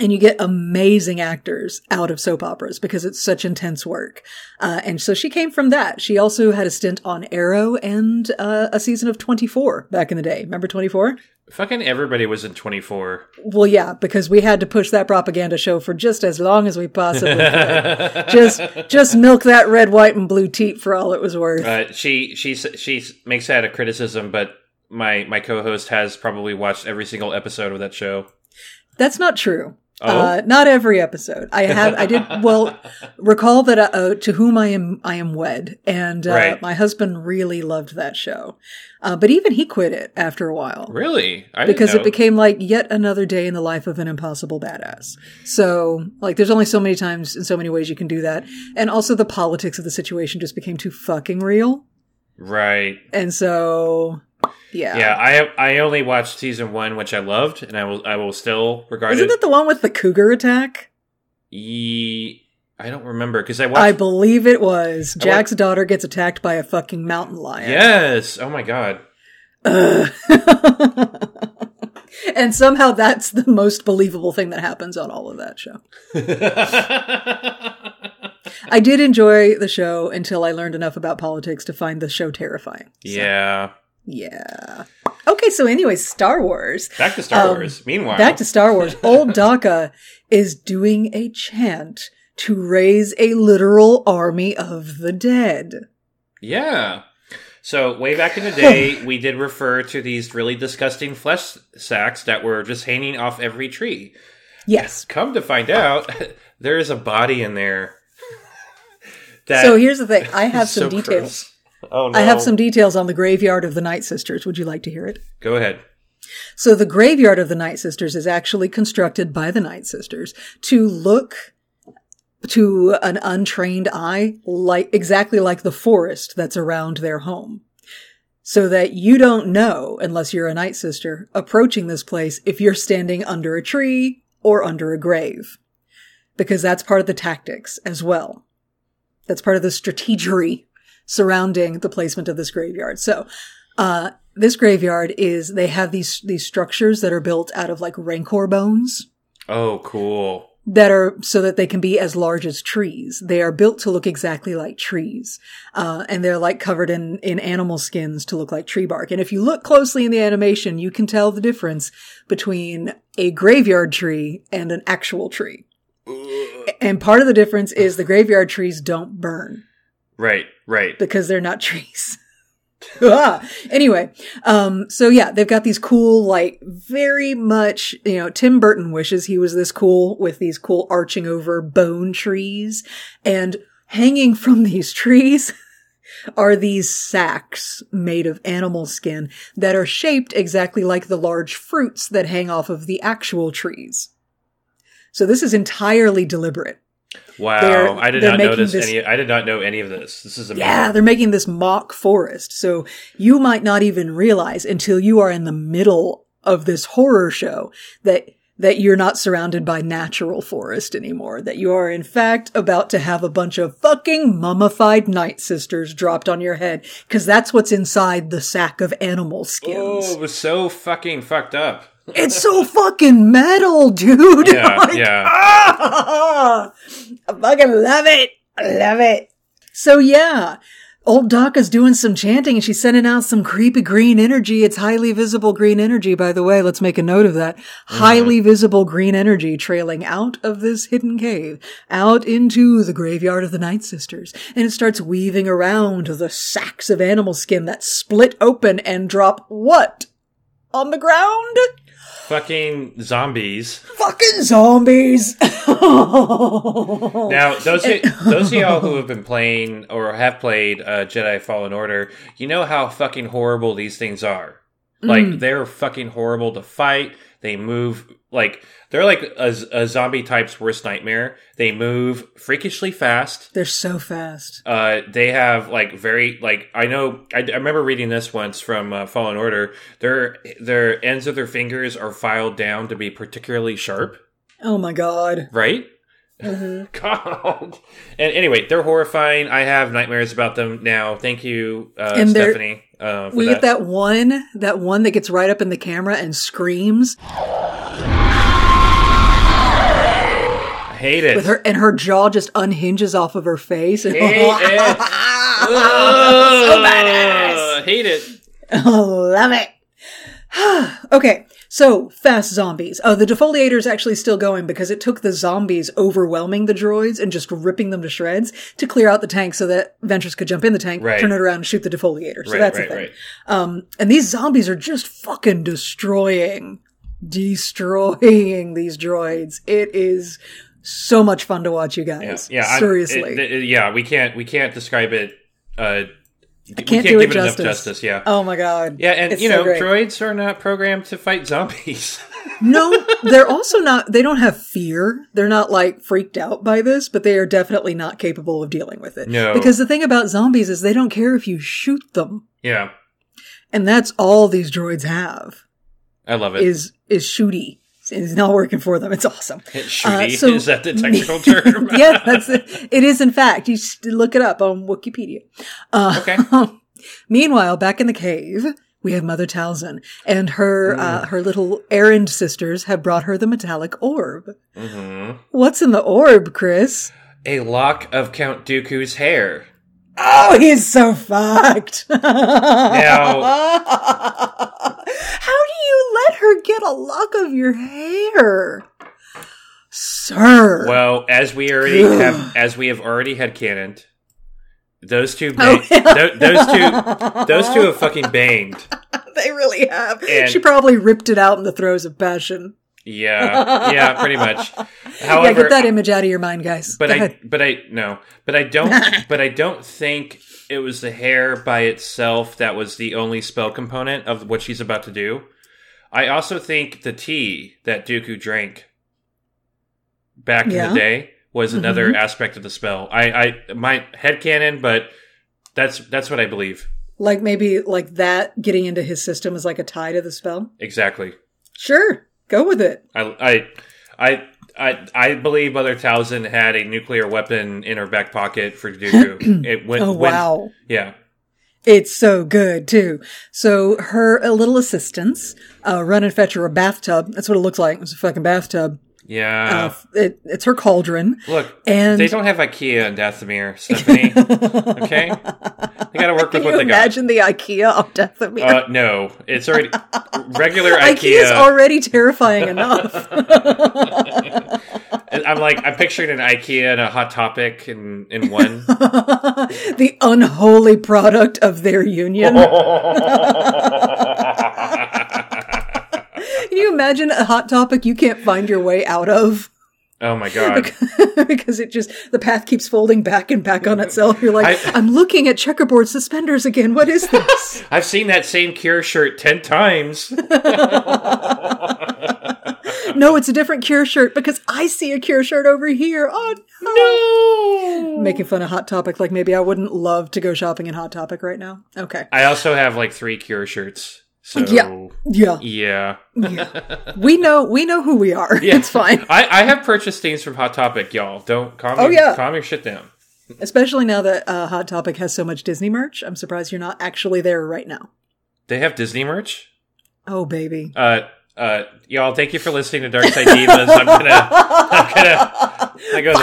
and you get amazing actors out of soap operas because it's such intense work. Uh, and so she came from that. She also had a stint on Arrow and uh, a season of 24 back in the day. Remember 24? Fucking everybody was in 24. Well, yeah, because we had to push that propaganda show for just as long as we possibly could. just, just milk that red, white, and blue teat for all it was worth. Uh, she she she makes that a criticism, but my my co-host has probably watched every single episode of that show. That's not true. Oh? Uh, not every episode. I have, I did, well, recall that, uh, uh, to whom I am, I am wed. And, uh, Right. my husband really loved that show. Uh, but even he quit it after a while. Really? I didn't Because it became like yet another day in the life of an impossible badass. So, like, there's only so many times and so many ways you can do that. And also the politics of the situation just became too fucking real. right. And so, yeah. Yeah, I I only watched season one, which I loved, and I will I will still regard Isn't it. that the one with the cougar attack? Ye- I don't remember because I I believe it was. I Jack's daughter gets attacked by a fucking mountain lion. yes. Oh my god. Ugh. and somehow that's the most believable thing that happens on all of that show. I did enjoy the show until I learned enough about politics to find the show terrifying. yeah. Yeah. Okay, so anyway, Star Wars. Back to Star Um, Wars. Meanwhile, Back to Star Wars. Old Daka is doing a chant to raise a literal army of the dead. Yeah. So way back in the day, we did refer to these really disgusting flesh sacks that were just hanging off every tree. Yes. Come to find out, there is a body in there. So here's the thing. I have is so some details. gross. Oh no! I have some details on the graveyard of the Night Sisters. Would you like to hear it? Go ahead. So the graveyard of the Night Sisters is actually constructed by the Night Sisters to look to an untrained eye like exactly like the forest that's around their home. So that you don't know, unless you're a Night Sister, approaching this place if you're standing under a tree or under a grave. Because that's part of the tactics as well. That's part of the strategery surrounding the placement of this graveyard. So, uh, this graveyard is, they have these, these structures that are built out of like rancor bones Oh, cool. that are so that they can be as large as trees. They are built to look exactly like trees. Uh, and they're like covered in, in animal skins to look like tree bark. And if you look closely in the animation, you can tell the difference between a graveyard tree and an actual tree. And part of the difference is the graveyard trees don't burn Right, right. because they're not trees. ah, anyway, um, so yeah, they've got these cool, like very much, you know, Tim Burton wishes he was this cool with these cool arching over bone trees and hanging from these trees are these sacks made of animal skin that are shaped exactly like the large fruits that hang off of the actual trees. So this is entirely deliberate. Wow, They're- I did not notice this- any. I did not know any of this. This is amazing. Yeah, they're making this mock forest. So you might not even realize until you are in the middle of this horror show that that you're not surrounded by natural forest anymore, that you are in fact about to have a bunch of fucking mummified night sisters dropped on your head, because that's what's inside the sack of animal oh, skins. Oh, it was so fucking fucked up. It's so fucking metal, dude. Yeah, Like, yeah. ah! I fucking love it. I love it. So yeah, old Doc is doing some chanting and she's sending out some creepy green energy. It's highly visible green energy, by the way. Let's make a note of that. Highly visible green energy trailing out of this hidden cave, out into the graveyard of the Night Sisters. And it starts weaving around the sacks of animal skin that split open and drop what? On the ground? Fucking zombies. Fucking zombies! Now, those of, those of y'all who have been playing or have played uh, Jedi Fallen Order, you know how fucking horrible these things are. Like they're fucking horrible to fight. They move like they're like a, a zombie type's worst nightmare. They move freakishly fast. They're so fast. Uh, they have like very like I know I, I remember reading this once from uh, Fallen Order. Their their ends of their fingers are filed down to be particularly sharp. Oh my god. right? God. And anyway, they're horrifying. I have nightmares about them now. Thank you, uh, Stephanie. Uh, We that. get that one, that one that gets right up in the camera and screams I hate it. with her, and her jaw just unhinges off of her face. And Hate it. so badass. Hate it. Love it. okay, so fast zombies. Oh, the defoliator is actually still going because it took the zombies overwhelming the droids and just ripping them to shreds to clear out the tank so that Ventress could jump in the tank, Right. turn it around, and shoot the defoliator. So Right, that's right, the thing. Um, and these zombies are just fucking destroying, destroying these droids. It is so much fun to watch, you guys. yeah. I'm- seriously. it- it- yeah, we can't. We can't describe it. Uh, I can't we do can't it give it enough justice. justice. Yeah. oh my god. yeah, and It's you so know, great. droids are not programmed to fight zombies. No, they're also not, they don't have fear. They're not like freaked out by this, but they are definitely not capable of dealing with it. No. Because the thing about zombies is they don't care if you shoot them. yeah, And that's all these droids have I love it. is, is shooty. It's not working for them. It's awesome. It's shooty. uh, so- Is that the technical term? yeah, that's it. It is in fact. You should look it up on Wikipedia. Uh, Okay. Meanwhile, back in the cave, we have Mother Talzin and her uh, her little errand sisters have brought her the metallic orb. hmm What's in the orb, Chris? A lock of Count Dooku's hair. Oh, he's so fucked. Now, How do you let her get a lock of your hair? Sir. well, as we already have, as we have already had canon, those two, Oh, yeah. tho- those two, those two have fucking banged. they really have. And- she probably ripped it out in the throes of passion. Yeah, yeah, pretty much. yeah, However, get that image out of your mind, guys. but Go I, ahead. but I no, but I don't, but I don't think it was the hair by itself that was the only spell component of what she's about to do. I also think the tea that Dooku drank back in the day was Mm-hmm. another aspect of the spell. I, I my head canon, but that's that's what I believe Like maybe like that getting into his system is like a tie to the spell. exactly. Sure, go with it. I I I I, I believe Mother Talzin had a nuclear weapon in her back pocket for Dooku. it went, Oh wow. yeah. It's so good too. So her little assistants uh, run and fetch her a bathtub. That's what it looks like. It's a fucking bathtub. Yeah. Uh, it, it's her cauldron. Look, and- they don't have IKEA in Dathomir, Stephanie. okay? They gotta work Can with what you they imagine the IKEA of Dathomir? got. Uh, no, it's already regular IKEA is already terrifying enough. I'm like, I'm picturing an IKEA and a Hot Topic in, in one. the unholy product of their union. Can you imagine a hot topic you can't find your way out of? oh my god. because it just the path keeps folding back and back on itself. You're like, I- am looking at checkerboard suspenders again. What is this? I've seen that same Cure shirt 10 times. no, it's a different Cure shirt because I see a Cure shirt over here. Oh no! Making fun of Hot Topic, like maybe I wouldn't love to go shopping in Hot Topic right now. Okay. I also have like three Cure shirts. So Yeah. Yeah. yeah. yeah. we know we know who we are. Yeah. It's fine. I, I have purchased things from Hot Topic, y'all. Don't calm, Oh, your, yeah. calm your shit down. Especially now that uh, Hot Topic has so much Disney merch. I'm surprised you're not actually there right now. They have Disney merch. Oh baby. Uh, uh, y'all, thank you for listening to Dark Side Divas. I'm gonna, I'm gonna, I go to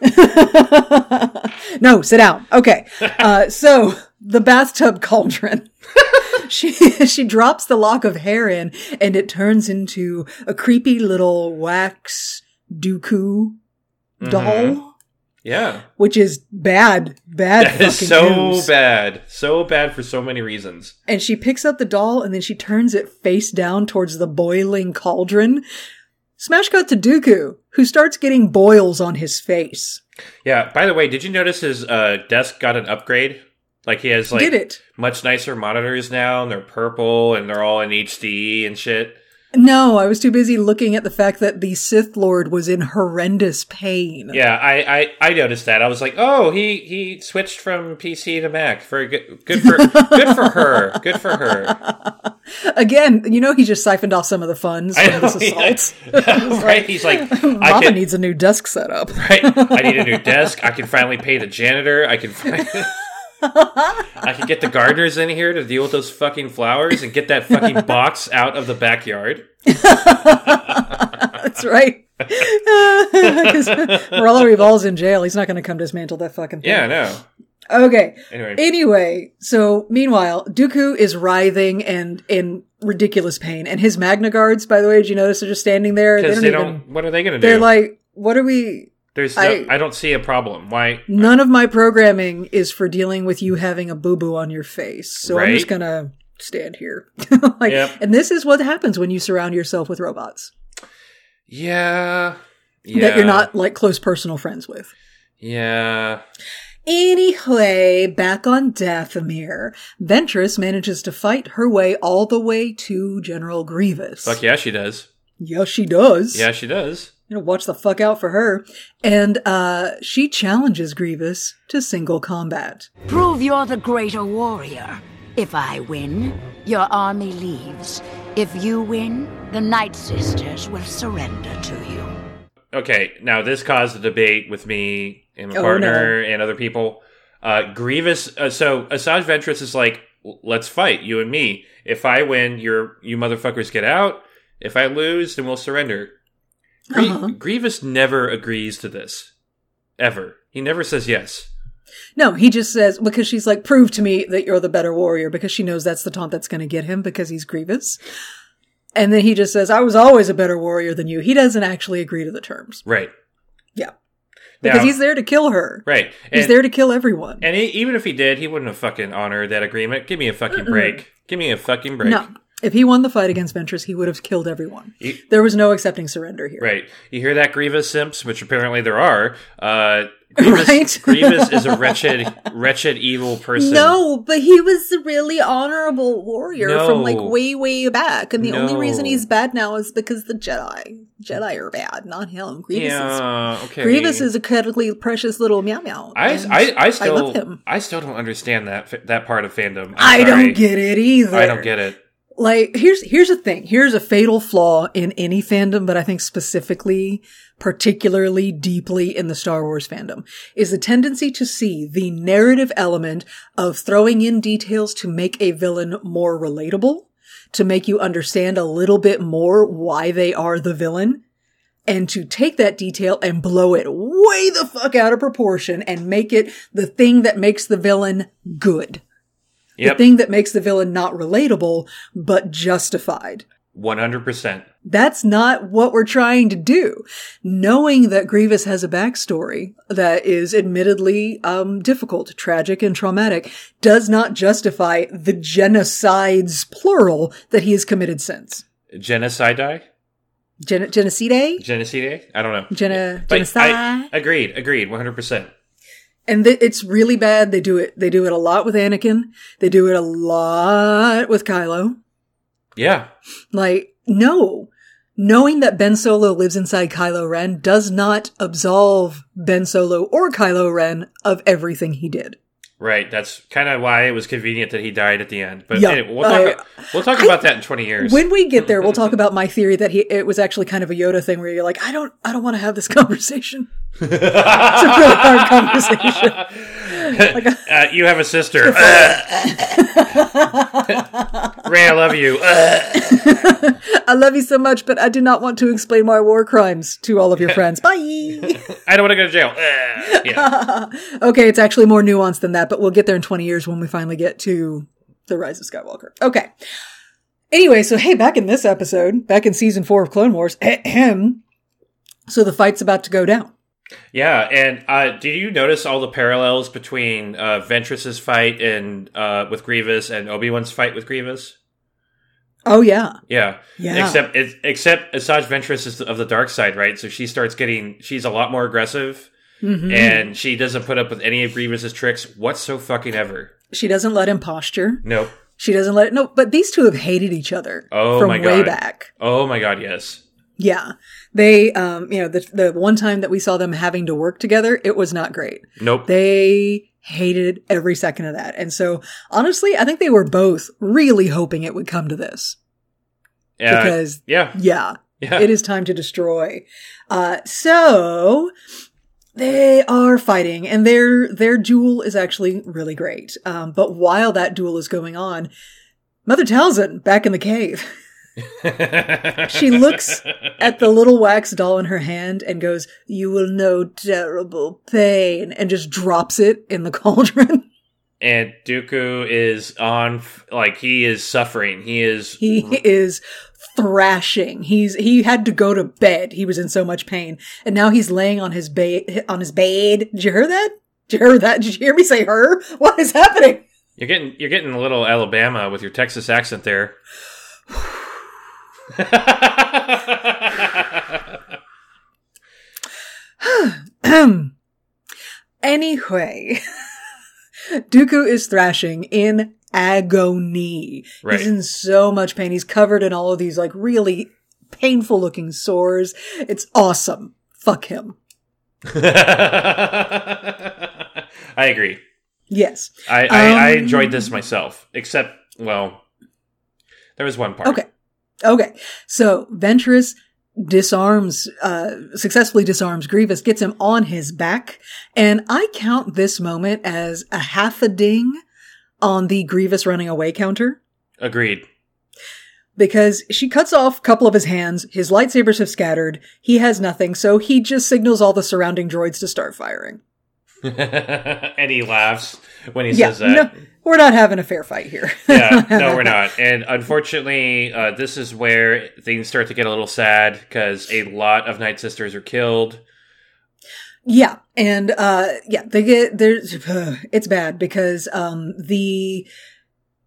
the mall. no, sit down. Okay. Uh, so the bathtub cauldron. she she drops the lock of hair in, and it turns into a creepy little wax Dooku doll, Yeah, which is bad, bad. that is so news. bad, so bad for so many reasons. And she picks up the doll, and then she turns it face down towards the boiling cauldron. Smash cut to Dooku, who starts getting boils on his face. Yeah. By the way, did you notice his uh, desk got an upgrade? Like he has like Did it? much nicer monitors now, and they're purple, and they're all in HD and shit. No, I was too busy looking at the fact that the Sith Lord was in horrendous pain. Yeah, I, I, I noticed that. I was like, oh, he he switched from PC to Mac for good, good for good for her, good for her. Again, you know, he just siphoned off some of the funds from know, this yeah. assault. right? He's like, I Mama can, needs a new desk setup. right? I need a new desk. I can finally pay the janitor. I can find. I can get the gardeners in here to deal with those fucking flowers and get that fucking box out of the backyard. That's right. Because Moralo Eval's in jail. He's not going to come dismantle that fucking thing. Yeah, no. Okay. Anyway, Anyway, so meanwhile, Dooku is writhing and in ridiculous pain, and his Magna guards, by the way, did you notice they're just standing there? because don't they don't. What are they going to do? They're like, what are we? There's. No, I- I, don't see a problem. Why? None of my programming is for dealing with you having a boo boo on your face. So I'm just gonna stand here. like, Yep. and this is what happens when you surround yourself with robots Yeah. Yeah. that you're not like close personal friends with. Yeah. Anyway, back on Dathomir, Ventress manages to fight her way all the way to General Grievous. Fuck yeah, she does. Yes, she does. Yeah, she does. You know, watch the fuck out for her. And uh she challenges Grievous to single combat. Prove you're the greater warrior. If I win, your army leaves. If you win, the Night Sisters will surrender to you. Okay, now this caused a debate with me and my Oh, partner and other people. Uh, Grievous. Uh, so Asajj Ventress is like, "Let's fight, you and me. If I win, you're you motherfuckers get out. If I lose, then we'll surrender." Grie- Uh-huh. Grievous never agrees to this, ever. He never says yes. No, he just says because she's like, prove to me that you're the better warrior because she knows that's the taunt that's going to get him because he's Grievous. And then he just says, I was always a better warrior than you. He doesn't actually agree to the terms. Right. Yeah. Because Now- he's there to kill her. Right. He's there to kill everyone. And he, even if he did, he wouldn't have fucking honored that agreement. Give me a fucking break. Give me a fucking break. No. If he won the fight against Ventress, he would have killed everyone. He- there was no accepting surrender here. Right. You hear that, Grievous simps, which apparently there are. Uh, Grievous, Right? Grievous is a wretched, wretched, evil person. No, but he was a really honorable warrior No. from like way, way back. And the only reason he's bad now is because the Jedi. Jedi are bad, not him. Grievous is Okay. Grievous is a cuddly, precious little meow meow. I, I, I still, him. I still don't understand that that part of fandom. I'm I sorry. don't get it either. I don't get it. Like, here's here's a thing. Here's a fatal flaw in any fandom, but I think specifically, particularly deeply in the Star Wars fandom, is the tendency to see the narrative element of throwing in details to make a villain more relatable, to make you understand a little bit more why they are the villain, and to take that detail and blow it way the fuck out of proportion and make it the thing that makes the villain good. Yep. The thing that makes the villain not relatable, but justified. One hundred percent. That's not what we're trying to do. Knowing that Grievous has a backstory that is admittedly um, difficult, tragic, and traumatic does not justify the genocides, plural, that he has committed since. Genocide. Gen- genocide? Genocide. I don't know. But genocide? I, agreed. Agreed. One hundred percent. And th- it's really bad. They do it. They do it a lot with Anakin. They do it a lot with Kylo. Yeah. Like, no. Knowing that Ben Solo lives inside Kylo Ren does not absolve Ben Solo or Kylo Ren of everything he did. Right. That's kind of why it was convenient that he died at the end. But Yeah, anyway, we'll talk. I- we'll talk about that in twenty years. When we get there, we'll talk about my theory that he it was actually kind of a Yoda thing where you're like, I don't I don't want to have this conversation. it's a really hard conversation. Like, uh, you have a sister. Rey, I love you. I love you so much, but I do not want to explain my war crimes to all of your friends. Bye. I don't want to go to jail. yeah. okay, it's actually more nuanced than that, but we'll get there in 20 years when we finally get to the Rise of Skywalker. Okay. Anyway, so hey, back in this episode, back in season four of Clone Wars, so the fight's about to go down. Yeah, and uh, did you notice all the parallels between uh, Ventress's fight and uh, with Grievous and Obi Wan's fight with Grievous? Oh yeah. Yeah, Yeah. Except it, except Asajj Ventress is of the dark side, right? So she starts getting she's a lot more aggressive, Mm-hmm. and she doesn't put up with any of Grievous's tricks what so fucking ever. She doesn't let him posture. Nope. She doesn't let no, but these two have hated each other Oh from my way God. back. Oh my god, yes. Yeah. They um, you know, the the one time that we saw them having to work together, it was not great. Nope. They hated every second of that. And so honestly, I think they were both really hoping it would come to this. Uh, because- yeah, Yeah. yeah. It is time to destroy. Uh, so they are fighting and their, their duel is actually really great. Um, but while that duel is going on, Mother Talzin back in the cave. She looks at the little wax doll in her hand and goes, You will know terrible pain, and just drops it in the cauldron. and Dooku is on like he is suffering. He is He is thrashing. He's he had to go to bed. He was in so much pain, and now he's laying on his bed. On his bed. Did you hear that? Did you hear that? Did you hear me say her? What is happening? You're getting you're getting a little Alabama with your Texas accent there. Anyway, Dooku is thrashing in agony. Right. He's in so much pain. He's covered in all of these like really painful looking sores. It's awesome. Fuck him. I agree. Yes. I, I, I Um, enjoyed this myself, except well, there was one part. Okay. Okay. So Ventress disarms, uh, successfully disarms Grievous, gets him on his back. And I count this moment as a half a ding on the Grievous running away counter Agreed. because she cuts off a couple of his hands. His lightsabers have scattered. He has nothing. So he just signals all the surrounding droids to start firing. and he laughs when he Yeah. says that. No, we're not having a fair fight here. yeah, no, we're not. And unfortunately, uh, this is where things start to get a little sad because a lot of Night Sisters are killed. Yeah, and uh yeah, they get there's it's bad because um the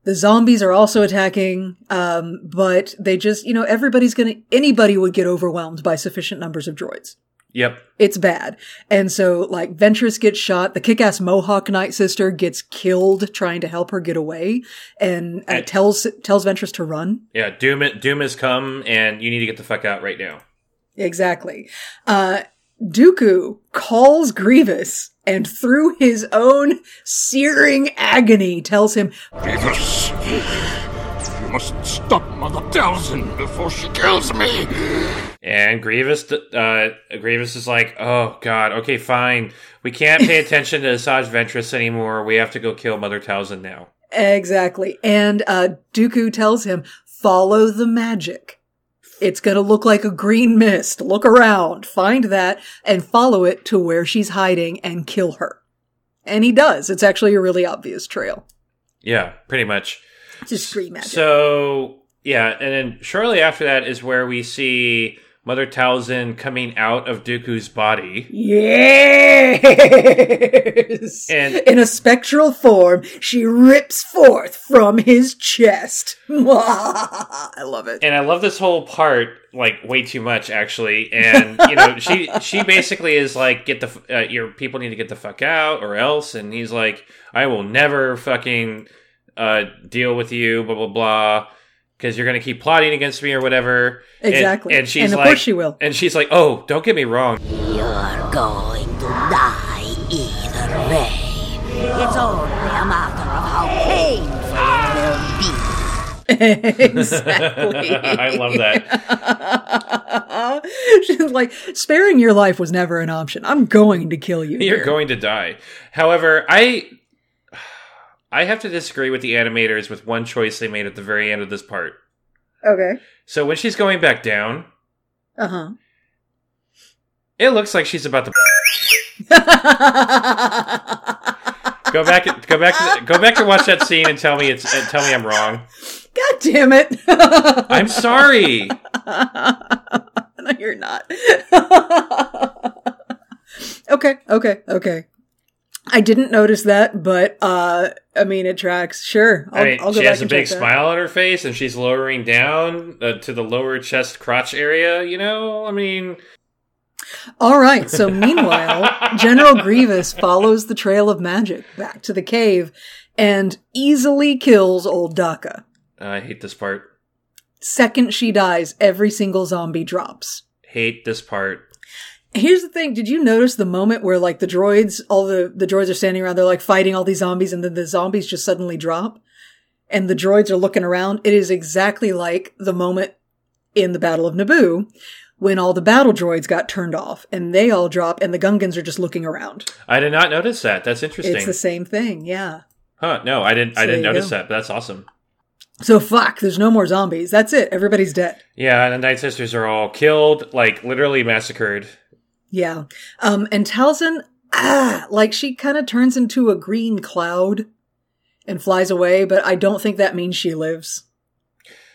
the zombies are also attacking um but they just, you know, everybody's to anybody would get overwhelmed by sufficient numbers of droids. Yep. It's bad. And so like Ventress gets shot, the kick-ass Mohawk Night Sister gets killed trying to help her get away and uh, And- tells tells Ventress to run. Yeah, Doom Doom has come and you need to get the fuck out right now. Exactly. Uh, Dooku calls Grievous and through his own searing agony tells him, Grievous, you must stop Mother Talzin before she kills me. And Grievous uh Grievous is like, "Oh god, okay, fine. We can't pay attention to Asajj Ventress anymore. We have to go kill Mother Talzin now." exactly. And, uh, Dooku tells him, follow the magic. It's gonna look like a green mist. Look around, find that, and follow it to where she's hiding and kill her. And he does. It's actually a really obvious trail. Yeah, pretty much. Just green magic. So yeah, and then shortly after that is where we see Mother Talzin coming out of Dooku's body. Yes! And- in a spectral form, she rips forth from his chest. I love it. And I love this whole part like way too much actually. And you know, she she basically is like get the uh, your people need to get the fuck out or else and he's like I will never fucking uh, deal with you, blah blah blah, because you're going to keep plotting against me or whatever." Exactly. And, and she's and like, course she will." And she's like, "Oh, don't get me wrong. You're going to die either way. It's only a matter of how painful it will be." exactly. I love that. she's like, sparing your life was never an option. I'm going to kill you. You're here. going to die. However, I I have to disagree with the animators with one choice they made at the very end of this part. Okay. So when she's going back down, Uh huh. it looks like she's about to go back. Go back. To, go back to watch that scene and tell me it's. Tell me I'm wrong. God damn it. I'm sorry. no, you're not. okay, okay, okay. I didn't notice that, but uh I mean it tracks. Sure. I'll, I mean, I'll go she has a big smile on her face, and she's lowering down uh, to the lower chest crotch area. You know, I mean, All right. So meanwhile, General Grievous follows the trail of magic back to the cave and easily kills old Daka. I hate this part. Second she dies, every single zombie drops. Hate this part. Here's the thing. Did you notice the moment where like the droids, all the, the droids are standing around, they're like fighting all these zombies and then the zombies just suddenly drop and the droids are looking around? It is exactly like the moment in the Battle of Naboo when all the battle droids got turned off and they all drop and the Gungans are just looking around. I did not notice that. That's interesting. It's the same thing. Yeah. Huh? No, I didn't. I didn't notice go. that. But that's awesome. So fuck, there's no more zombies. That's it. Everybody's dead. Yeah, and the Night Sisters are all killed, like literally massacred. Yeah. Um, and Talzin, ah, like she kind of turns into a green cloud and flies away, but I don't think that means she lives.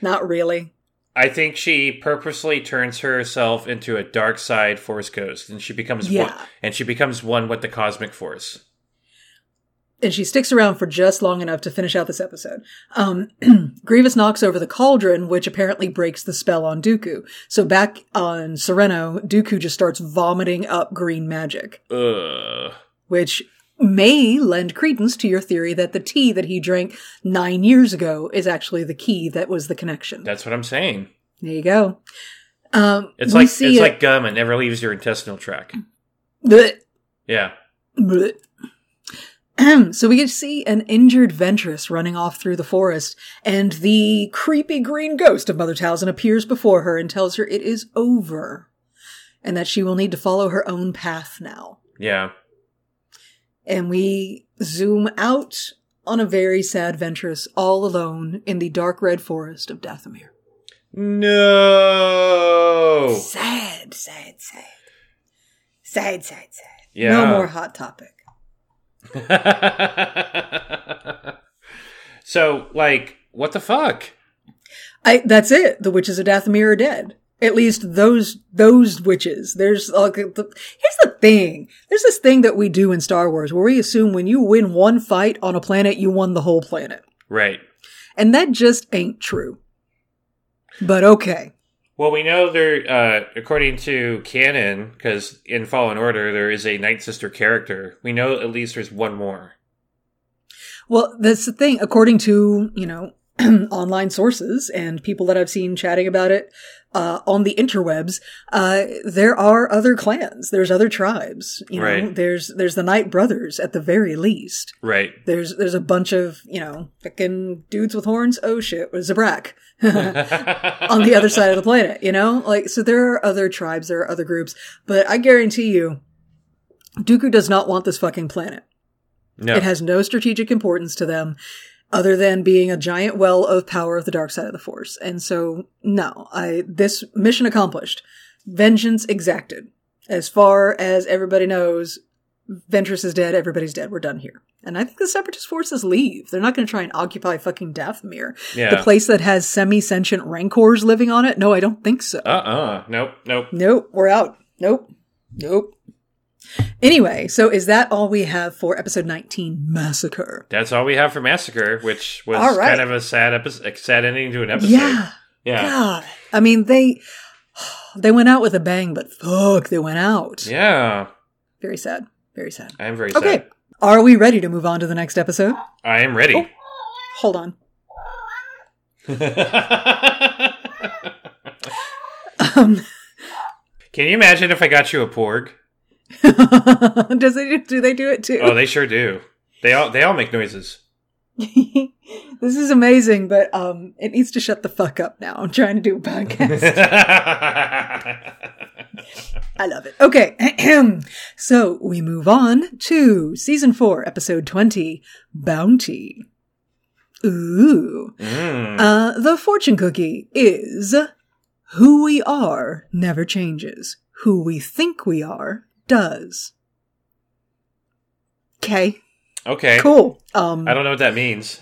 Not really. I think she purposely turns herself into a dark side Force ghost, and she becomes one, Yeah. and she becomes one with the cosmic force. And she sticks around for just long enough to finish out this episode. Um, Grievous knocks over the cauldron, which apparently breaks the spell on Dooku. So back on Serenno, Dooku just starts vomiting up green magic. Ugh. which may lend credence to your theory that the tea that he drank nine years ago is actually the key that was the connection. That's what I'm saying. there you go. Um, It's like it's a- like gum; it never leaves your intestinal tract. Blech, Yeah. blech. so we get to see an injured Ventress running off through the forest, and the creepy green ghost of Mother Talzin appears before her and tells her it is over, and that she will need to follow her own path now. Yeah. and we zoom out on a very sad Ventress all alone in the dark red forest of Dathomir. No. Sad, sad, sad. Sad, sad, sad. Yeah. No more hot topic. so, like, what the fuck? I, that's it. The witches of Dathomir are dead. At least those those witches. There's like the, here's the thing. There's this thing that we do in Star Wars where we assume when you win one fight on a planet, you won the whole planet, Right. and that just ain't true. But okay. Well, we know there, uh, according to canon, because in Fallen Order there is a Night Sister character. We know at least there's one more. Well, that's the thing. According to, you know, online sources and people that I've seen chatting about it uh, on the interwebs, uh, there are other clans. There's other tribes. You know, Right. there's there's the Night Brothers at the very least. Right. There's there's a bunch of you know fucking dudes with horns. Oh shit, was Zabrak on the other side of the planet. You know, like so there are other tribes, there are other groups, but I guarantee you, Dooku does not want this fucking planet. No. It has no strategic importance to them other than being a giant well of power of the dark side of the force. And so, no, I, this mission accomplished. Vengeance exacted. As far as everybody knows, Ventress is dead, everybody's dead, we're done here. And I think the separatist forces leave. They're not going to try and occupy fucking Dathomir. Yeah. The place that has semi-sentient rancors living on it? No, I don't think so. Uh-uh. Nope. Nope. Nope, we're out. Nope. Nope. Anyway, so is that all we have for episode 19, Massacre? That's all we have for Massacre, which was right. kind of a sad episode, a sad ending to an episode. Yeah. Yeah. God. I mean, they they went out with a bang, but fuck, they went out. Yeah. Very sad. Very sad. I am very Okay. sad. Okay. Are we ready to move on to the next episode? I am ready. Hold on. Um, Can you imagine if I got you a porg? does it do they do it too? Oh, they sure do. They all they all make noises. This is amazing, but um, it needs to shut the fuck up now. I'm trying to do a podcast. I love it. Okay. so we move on to season four, episode 20, Bounty. Ooh. Mm. Uh, the fortune cookie is who we are never changes. Who we think we are does. Okay. okay. Cool. Um, I don't know what that means.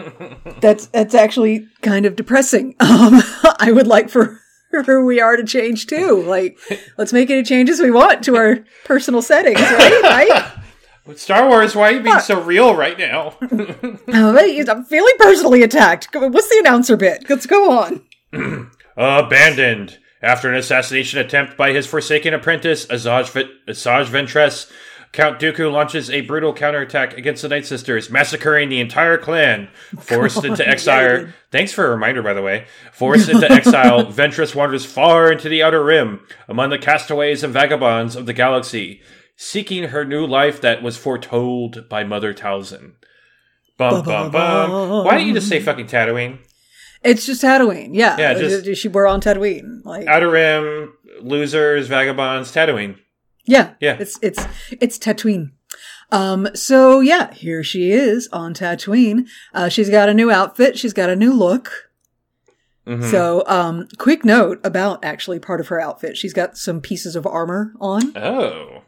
that's that's actually kind of depressing. Um, I would like for who we are to change too. Like, let's make any changes we want to our personal settings, right? Right? Star Wars, why are you being so real right now? I'm feeling personally attacked. What's the announcer bit? Let's go on. Abandoned. After an assassination attempt by his forsaken apprentice, Asajj, v- Asajj Ventress, Count Dooku launches a brutal counterattack against the Night Sisters, massacring the entire clan. Forced into exile. Thanks for a reminder, by the way. Forced into exile, Ventress wanders far into the Outer Rim, among the castaways and vagabonds of the galaxy, seeking her new life that was foretold by Mother Talzin. Bum bum bum. Why don't you just say fucking Tatooine? It's just Tatooine. Yeah. Yeah, just- she, we're on Tatooine. Like, Outer Rim, losers, vagabonds, Tatooine. yeah. Yeah. It's, it's, it's Tatooine. Um, so yeah, here she is on Tatooine. Uh, she's got a new outfit. She's got a new look. Mhm. So, um, quick note about actually part of her outfit. She's got some pieces of armor on. Oh.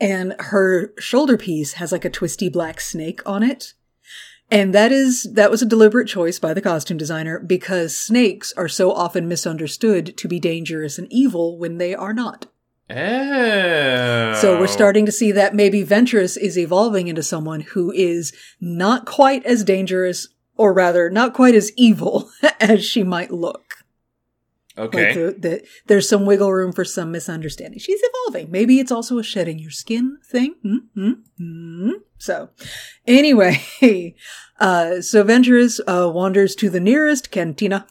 and her shoulder piece has like a twisty black snake on it. And that is, that was a deliberate choice by the costume designer because snakes are so often misunderstood to be dangerous and evil when they are not. Oh. So we're starting to see that maybe Ventress is evolving into someone who is not quite as dangerous, or rather, not quite as evil as she might look. Okay. Like the, the, there's some wiggle room for some misunderstanding. She's evolving. Maybe it's also a shedding your skin thing. Mm-hmm. So, anyway, uh, so Ventress uh, wanders to the nearest cantina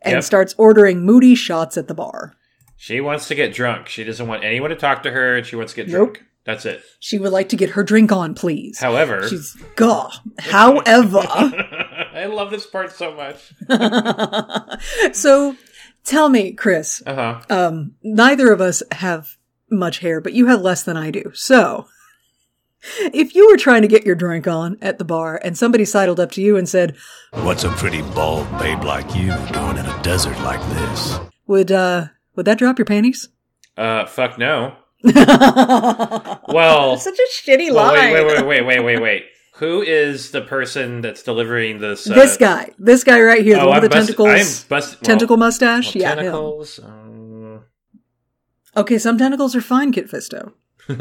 and Yep. starts ordering moody shots at the bar. she wants to get drunk. She doesn't want anyone to talk to her. and She wants to get Nope. drunk. That's it. She would like to get her drink on, please. However, She's gah. However, I love this part so much. so tell me, Chris. Uh huh. Um, neither of us have much hair, but you have less than I do. So, if you were trying to get your drink on at the bar and somebody sidled up to you and said, What's a pretty bald babe like you doing in a desert like this? "Would uh, would that drop your panties?" Uh, fuck no. well, Well, such a shitty well, line. wait, wait, wait, wait, wait, wait, wait. Who is the person that's delivering this? Uh, This guy, this guy right here, the one with I'm the busted- tentacles, I'm busted. well, tentacle mustache. well, yeah, tentacles. um, Okay, some tentacles are fine, Kit Fisto.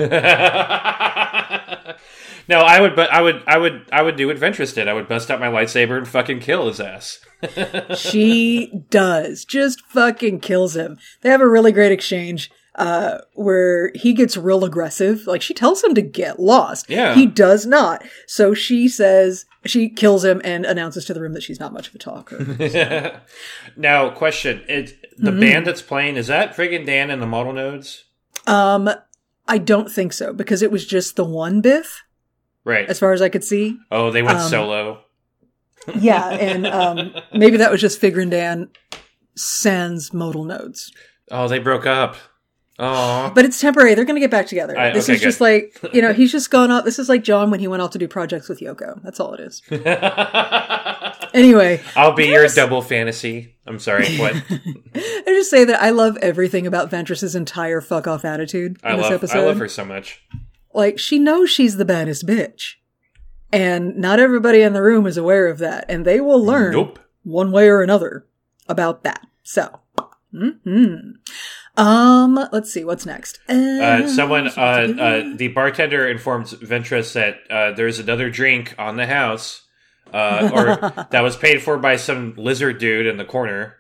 no, I would, but I would, I would, I would do what Ventress did. I would bust out my lightsaber and fucking kill his ass. she does just fucking kills him they have a really great exchange uh where he gets real aggressive like she tells him to get lost Yeah. he does not so she says she kills him and announces to the room that she's not much of a talker now, question: It's the Mm-hmm. band that's playing. Is that friggin' D'an and the Modal Nodes? um i don't think so because it was just the one Bith Right. as far as i could see oh, they went um, solo. yeah and um maybe that was just Figrin D'an sans Modal Nodes Oh, they broke up. Oh, But it's temporary. They're going to get back together. I- this okay, is just like, you know, he's just gone off. This is like John when he went off to do projects with Yoko. That's all it is. Anyway, I'll be your double fantasy. I'm sorry. What? I just say that I love everything about Ventress's entire fuck off attitude in I this love. episode. I love her so much. Like, she knows she's the baddest bitch. And not everybody in the room is aware of that. And they will learn Nope. one way or another about that. So, hmm Um, let's see, what's next? Uh, someone, uh, uh, the bartender informs Ventress that uh, there's another drink on the house, uh, or that was paid for by some lizard dude in the corner.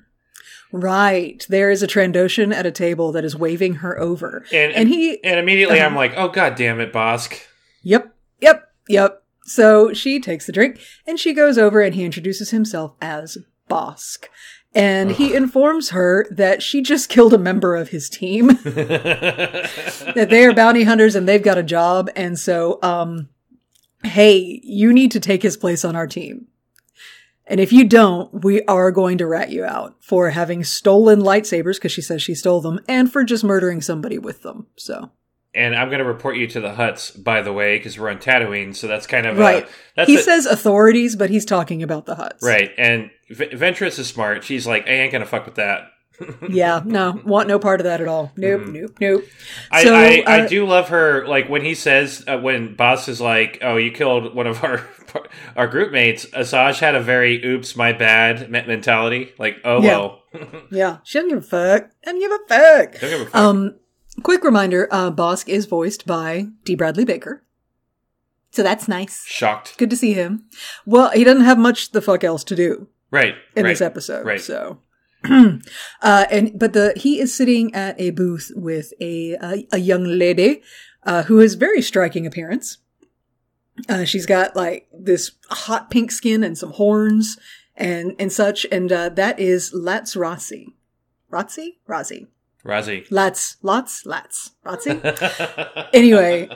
Right. There is a Trandoshan at a table that is waving her over. And And he, and immediately Uh-huh. I'm like, oh god damn it, Bosk. yep, yep, yep. So she takes the drink and she goes over and he introduces himself as Bosk. And he informs her that she just killed a member of his team, that they are bounty hunters and they've got a job. And so, um, hey, you need to take his place on our team. And if you don't, we are going to rat you out for having stolen lightsabers because she says she stole them and for just murdering somebody with them. So, And I'm going to report you to the Hutts, by the way, because we're on Tatooine. So that's kind of right. That's he a- says authorities, but he's talking about the Hutts. right. And v- Ventress is smart. She's like, I ain't going to fuck with that. Yeah, no, want no part of that at all. Nope, nope, nope. Mm-hmm. I, So, I, I uh, do love her. Like when he says, uh, when Boss is like, "Oh, you killed one of our our group mates," Asajj had a very "oops, my bad" mentality. Like, oh Yeah. well, Yeah, she doesn't give a fuck. Doesn't give a fuck. Don't give a fuck. Um, quick reminder: uh, Bosk is voiced by D. Bradley Baker, so that's nice. shocked. Good to see him. Well, he doesn't have much the fuck else to do Right in right, this episode, Right. so. uh, and but the he is sitting at a booth with a a, a young lady uh, who has very striking appearance. Uh, she's got like this hot pink skin and some horns and and such, and uh, that is Lats Rossi. Rossi? Rossi. Razi. Lats, lots, Lats. Rossi? Anyway,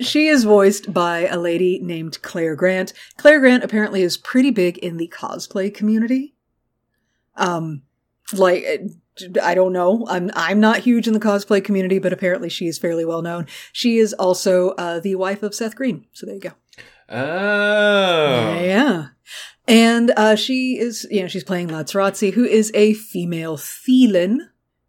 she is voiced by a lady named Clare Grant. Clare Grant apparently is pretty big in the cosplay community. Um, like, I don't know. I'm, I'm not huge in the cosplay community, but apparently she is fairly well known. She is also, uh, the wife of Seth Green. So there you go. oh, Yeah. And, uh, she is, you know, she's playing Latts Razzi, who is a female Theelin.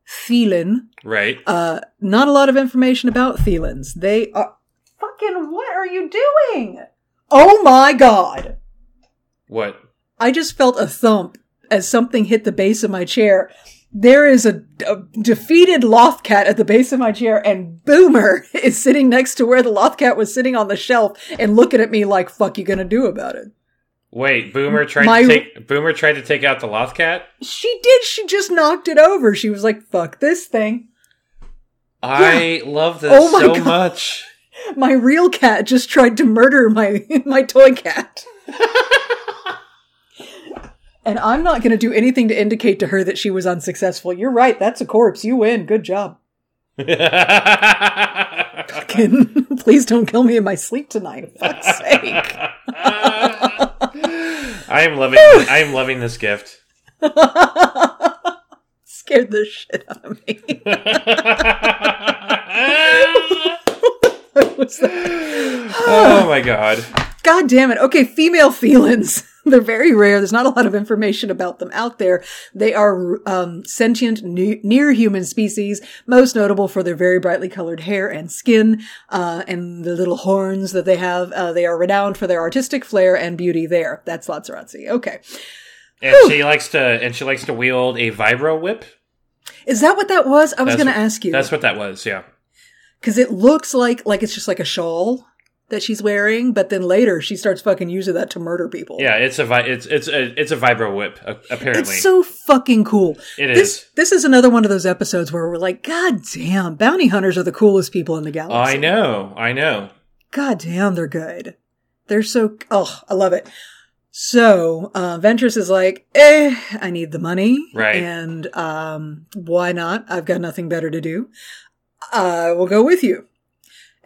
Theelin. right. Uh, not a lot of information about Theelins. They are fucking. What are you doing? Oh my god! What? I just felt a thump as something hit the base of my chair. There is a, a defeated Lothcat at the base of my chair, and Boomer is sitting next to where the Lothcat was sitting on the shelf and looking at me like, "Fuck, you gonna do about it?" Wait, Boomer tried My- to take Boomer tried to take out the Lothcat. She did. She just knocked it over. She was like, "Fuck this thing." I love this Oh so God. much. My real cat just tried to murder my my toy cat. and I'm not going to do anything to indicate to her that she was unsuccessful. You're right. That's a corpse. You win. Good job. Fucking- Please don't kill me in my sleep tonight. For fuck's sake. I am loving. I am loving this gift. Scared the shit out of me. what was that? oh my god. God damn it. Okay, female felines. They're very rare. There's not a lot of information about them out there. They are um, sentient, near human species, most notable for their very brightly colored hair and skin, uh, and the little horns that they have. Uh, they are renowned for their artistic flair and beauty there. That's Latts Razzi. Okay. And she likes to and she likes to wield a vibro whip. Is that what that was? I was going to ask you. That's what that was. Yeah. Cause it looks like, like it's just like a shawl that she's wearing, but then later she starts fucking using that to murder people. Yeah. It's a vi- it's it's a it's a vibro whip. Apparently, It's so fucking cool. It this, is. This is another one of those episodes where we're like, God damn, bounty hunters are the coolest people in the galaxy. I know. I know. God damn, they're good. They're so, oh, I love it. So, uh, Ventress is like, eh, I need the money. Right. And, um, why not? I've got nothing better to do. I will go with you.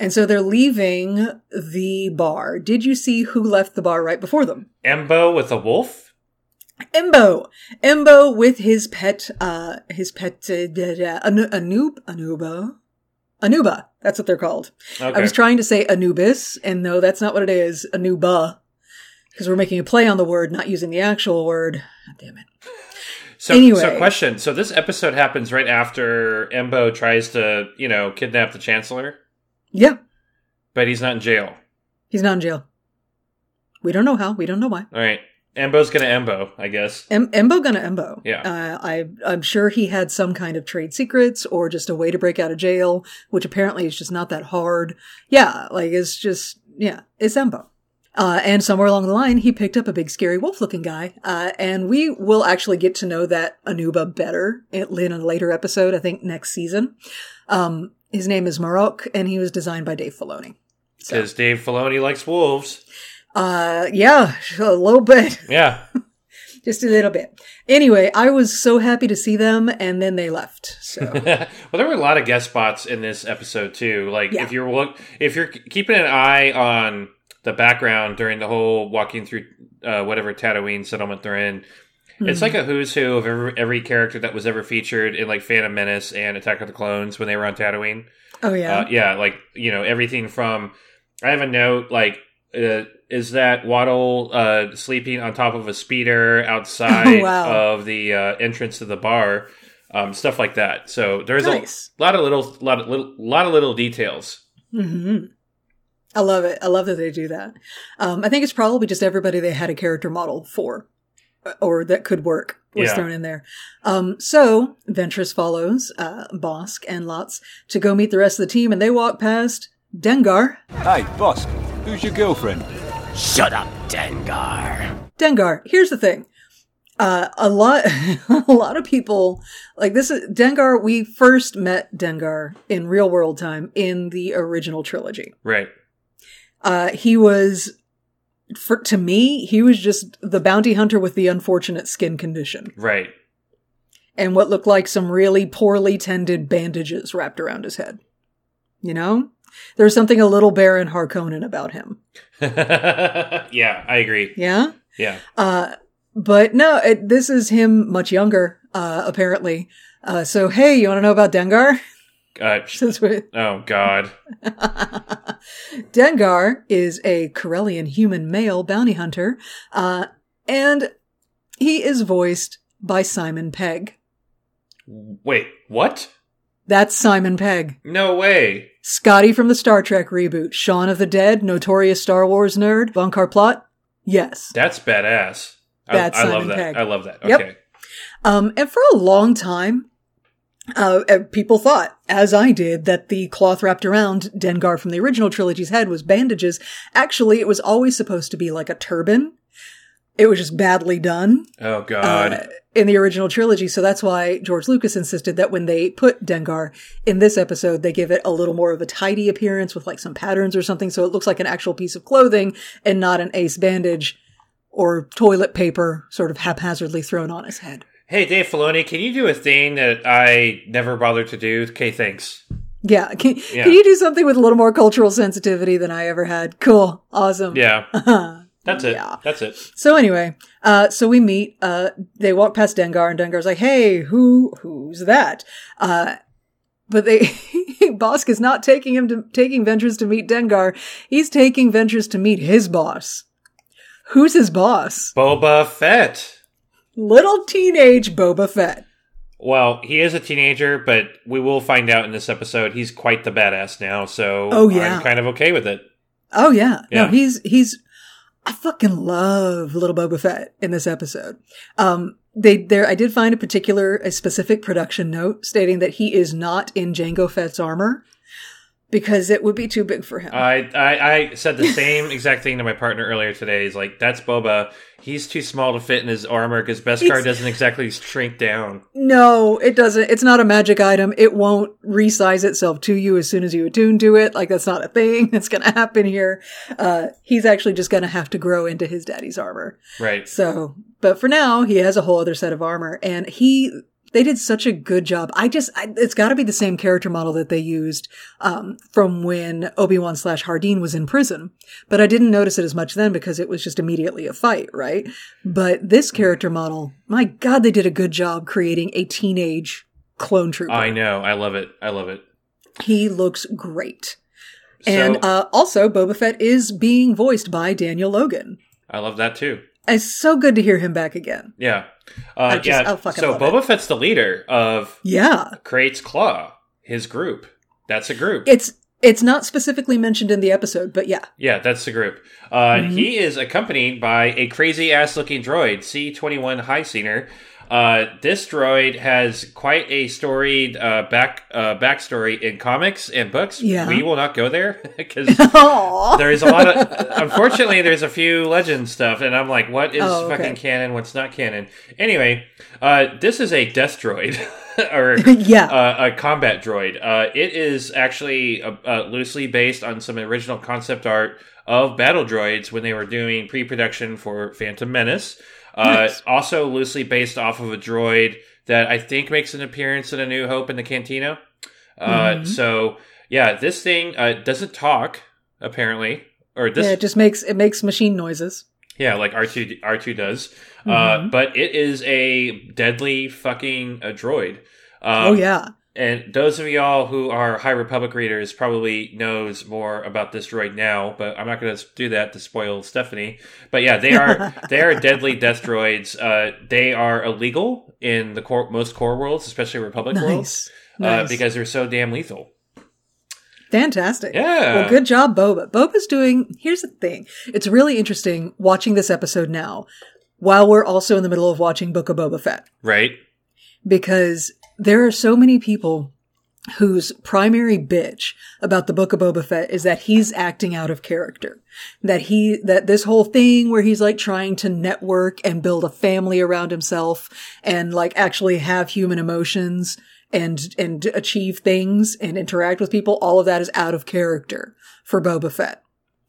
And so they're leaving the bar. Did you see who left the bar right before them? Embo with a wolf. Embo. Embo with his pet, uh, his pet, uh, Anoob, Anooba? Anooba. That's what they're called. Okay. I was trying to say Anubis, and no, that's not what it is. Anooba. Because we're making a play on the word, not using the actual word. God damn it. So, Anyway. so question. So this episode happens right after Embo tries to, you know, kidnap the Chancellor, Yeah, but he's not in jail. he's not in jail. We don't know how. We don't know why. All right. Embo's gonna Embo, I guess. Em- Embo gonna Embo. Yeah. Uh, I, I'm sure he had some kind of trade secrets or just a way to break out of jail, which apparently is just not that hard. Yeah, like it's just, yeah, it's Embo. Uh, and somewhere along the line, he picked up a big scary wolf looking guy. Uh, and we will actually get to know that Anooba better in in a later episode, I think next season. Um, his name is Marrok and he was designed by Dave Filoni. Because Dave Filoni likes wolves. Uh, yeah, a little bit. Yeah. just a little bit. Anyway, I was so happy to see them, and then they left. So well, there were a lot of guest spots in this episode too. Like Yeah. if you're look, if you're keeping an eye on the background during the whole walking through uh, whatever Tatooine settlement they're in. It's like a who's who of every, every character that was ever featured in like Phantom Menace and Attack of the Clones when they were on Tatooine. Oh yeah. Uh, yeah, like you know everything from. I have a note like. Uh, is that Watto uh, sleeping on top of a speeder outside wow. of the uh, entrance to the bar? Um, stuff like that. So there's Nice. a lot of little, lot of little, lot of little details. hmm I love it. I love that they do that. Um, I think it's probably just everybody they had a character model for, or that could work was Yeah. thrown in there. Um, so Ventress follows uh, Bosk and Latts to go meet the rest of the team, and they walk past Dengar. Hey, Bosk, who's your girlfriend? Shut up, Dengar. Dengar. Here's the thing. Uh, a lot, a lot of people like this. Is, Dengar. We first met Dengar in real world time in the original trilogy. Right. Uh, he was, for, to me, he was just the bounty hunter with the unfortunate skin condition Right. and what looked like some really poorly tended bandages wrapped around his head. You know? There's something a little Baron Harkonnen about him. yeah, I agree. Yeah? Yeah. Uh, but no, it, this is him much younger, uh, apparently. Uh, so hey, you want to know about Dengar? Uh, Since we oh God. Dengar is a Corellian human male bounty hunter, uh, and he is voiced by Simon Pegg. Wait. What? That's Simon Pegg. No way. Scotty from the Star Trek reboot, Shaun of the Dead, notorious Star Wars nerd, Unkar Plutt. Yes. That's badass. I, That's I love Simon that. Pegg. I love that. Yep. Okay. Um, and for a long time, uh, uh, people thought, as I did, that the cloth wrapped around Dengar from the original trilogy's head was bandages. Actually, it was always supposed to be like a turban. It was just badly done Oh God. uh, in the original trilogy. So that's why George Lucas insisted that when they put Dengar in this episode, they give it a little more of a tidy appearance with like some patterns or something. So it looks like an actual piece of clothing and not an ace bandage or toilet paper sort of haphazardly thrown on his head. Hey, Dave Filoni, can you do a thing that I never bothered to do? Okay, thanks. Yeah. Can, Yeah. can you do something with a little more cultural sensitivity than I ever had? Cool. Awesome. Yeah. That's it. Yeah. That's it. So anyway, uh, so we meet, uh, they walk past Dengar and Dengar's like, Hey, who, who's that? Uh, but they, Bosk is not taking him to, taking Ventress to meet Dengar. He's taking Ventress to meet his boss. Who's his boss? Boba Fett. Little teenage Boba Fett. Well, he is a teenager, but we will find out in this episode he's quite the badass now, so Oh, yeah. I'm kind of okay with it. Oh yeah. Yeah. No, he's he's I fucking love little Boba Fett in this episode. Um they there I did find a particular a specific production note stating that he is not in Jango Fett's armor because it would be too big for him. I, I I said the same exact thing to my partner earlier today. He's like, "That's Boba. He's too small to fit in his armor because Beskar He's- doesn't exactly shrink down." no, it doesn't. It's not a magic item. It won't resize itself to you as soon as you attune to it. Like that's not a thing that's going to happen here. Uh he's actually just going to have to grow into his daddy's armor. Right. So, but for now, he has a whole other set of armor, and he they did such a good job. I just I, it's got to be the same character model that they used um, from when Obi Wan slash Hardeen was in prison, but I didn't notice it as much then because it was just immediately a fight, right? But this character model, my God, they did a good job creating a teenage clone trooper. I know. I love it. I love it. He looks great. So And uh, also, Boba Fett is being voiced by Daniel Logan. I love that too. It's so good to hear him back again. Yeah. Uh, just- yeah. Fucking so Boba Fett's the leader of Yeah. Krayt's Claw, his group. That's a group. It's it's not specifically mentioned in the episode, but yeah. Yeah, that's the group. Uh, Mm-hmm. He is accompanied by a crazy ass looking droid, C-21 Highsinger. Uh, this droid has quite a storied uh, back uh, backstory in comics and books. Yeah. We will not go there because there's a lot of. Unfortunately, there's a few legend stuff, and I'm like, what is Oh, okay. fucking canon? What's not canon? Anyway, uh, this is a death droid. or Yeah. uh, a combat droid. Uh, it is actually uh, uh, loosely based on some original concept art of battle droids when they were doing pre-production for Phantom Menace. Uh, Also loosely based off of a droid that I think makes an appearance in A New Hope in the Cantina. Uh, Mm-hmm. So yeah, this thing uh, doesn't talk apparently. or this yeah, it just makes it makes machine noises. Yeah, like R two R two does. Mm-hmm. Uh, but it is a deadly fucking uh, droid. Um, oh yeah. And those of y'all who are High Republic readers probably knows more about this droid now, but I'm not going to do that to spoil Stephanie. But yeah, they are they are deadly death droids. Uh, they are illegal in the core, most core worlds, especially Republic worlds, Nice. uh, because they're so damn lethal. Fantastic. Yeah. Well, good job, Boba. Boba's doing, here's the thing. It's really interesting watching this episode now while we're also in the middle of watching Book of Boba Fett Right? Because there are so many people whose primary bitch about the book of Boba Fett is that he's acting out of character. That he, that this whole thing where he's like trying to network and build a family around himself and like actually have human emotions and, and achieve things and interact with people, all of that is out of character for Boba Fett.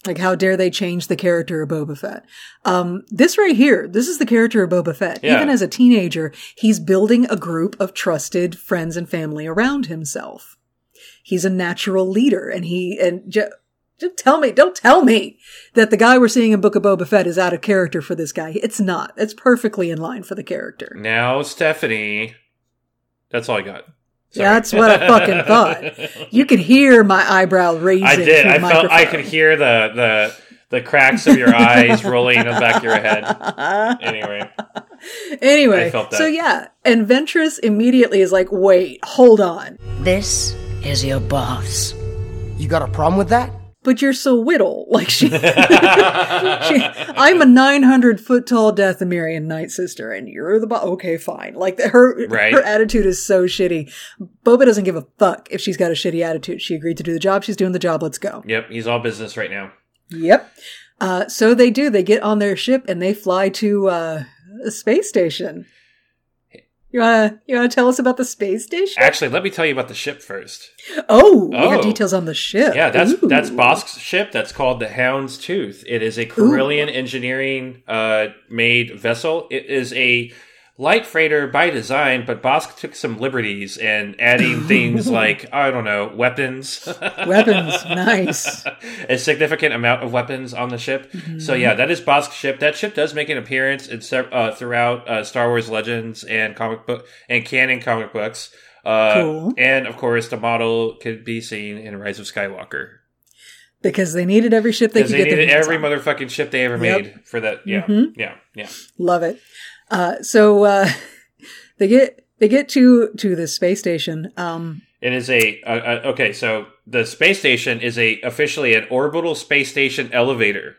Like, how dare they change the character of Boba Fett? Um, this right here, this is the character of Boba Fett. Yeah. Even as a teenager, he's building a group of trusted friends and family around himself. He's a natural leader, and he and ju- just tell me, don't tell me that the guy we're seeing in Book of Boba Fett is out of character for this guy. It's not. It's perfectly in line for the character. Now, Stephanie. That's all I got. Sorry. That's what I fucking thought. You could hear my eyebrow raising. I did. I the felt I could hear the the the cracks of your eyes rolling in the back of your head. Anyway, Anyway, I felt that. so yeah, and Ventress immediately is like, "Wait, hold on, This is your boss. You got a problem with that? But you're so whittle." Like she, she I'm a 900 foot tall Dathomirian Night Sister, and you're the bo- okay, fine. Like her, Right. her attitude is so shitty. Boba doesn't give a fuck if she's got a shitty attitude. She agreed to do the job. She's doing the job. Let's go. yep, he's all business right now. Yep. Uh, so they do. They get on their ship and they fly to uh, a space station. You wanna you wanna tell us about the space station? Actually, let me tell you about the ship first. Oh, we Oh. got details on the ship. Yeah, that's Ooh. that's Bosk's ship. That's called the Hound's Tooth. It is a Corellian engineering uh, made vessel. It is a light freighter by design, but Bosk took some liberties and adding things like I don't know weapons. weapons. nice. a significant amount of weapons on the ship. Mm-hmm. So yeah, that is Bosk's ship. That ship does make an appearance in uh, throughout uh, Star Wars Legends and comic book and canon comic books. Uh, Cool. And of course, the model could be seen in Rise of Skywalker Because they needed every ship they could they get their needed every on. motherfucking ship they ever Yep. made for that. Yeah, Mhm. yeah, yeah. Love it. Uh, so uh, they get they get to to the space station. Um, It is a uh, okay. So the space station is a officially an orbital space station elevator.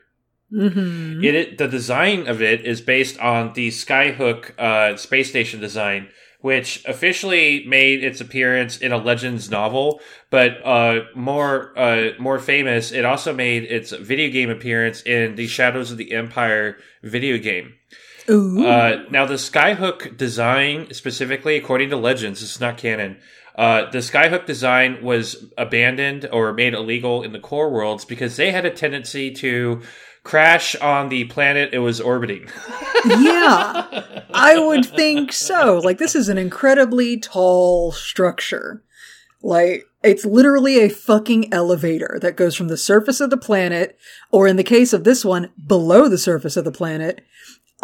mhm. It, it the design of it is based on the Skyhook uh, space station design, which officially made its appearance in a Legends novel, but uh, more uh, more famous, it also made its video game appearance in the Shadows of the Empire video game. Ooh. Uh, now, the Skyhook design, specifically, according to Legends, it's not canon. Uh, the Skyhook design was abandoned or made illegal in the core worlds because they had a tendency to crash on the planet it was orbiting. yeah, I would think so. Like this is an incredibly tall structure. Like it's literally a fucking elevator that goes from the surface of the planet, or in the case of this one, below the surface of the planet,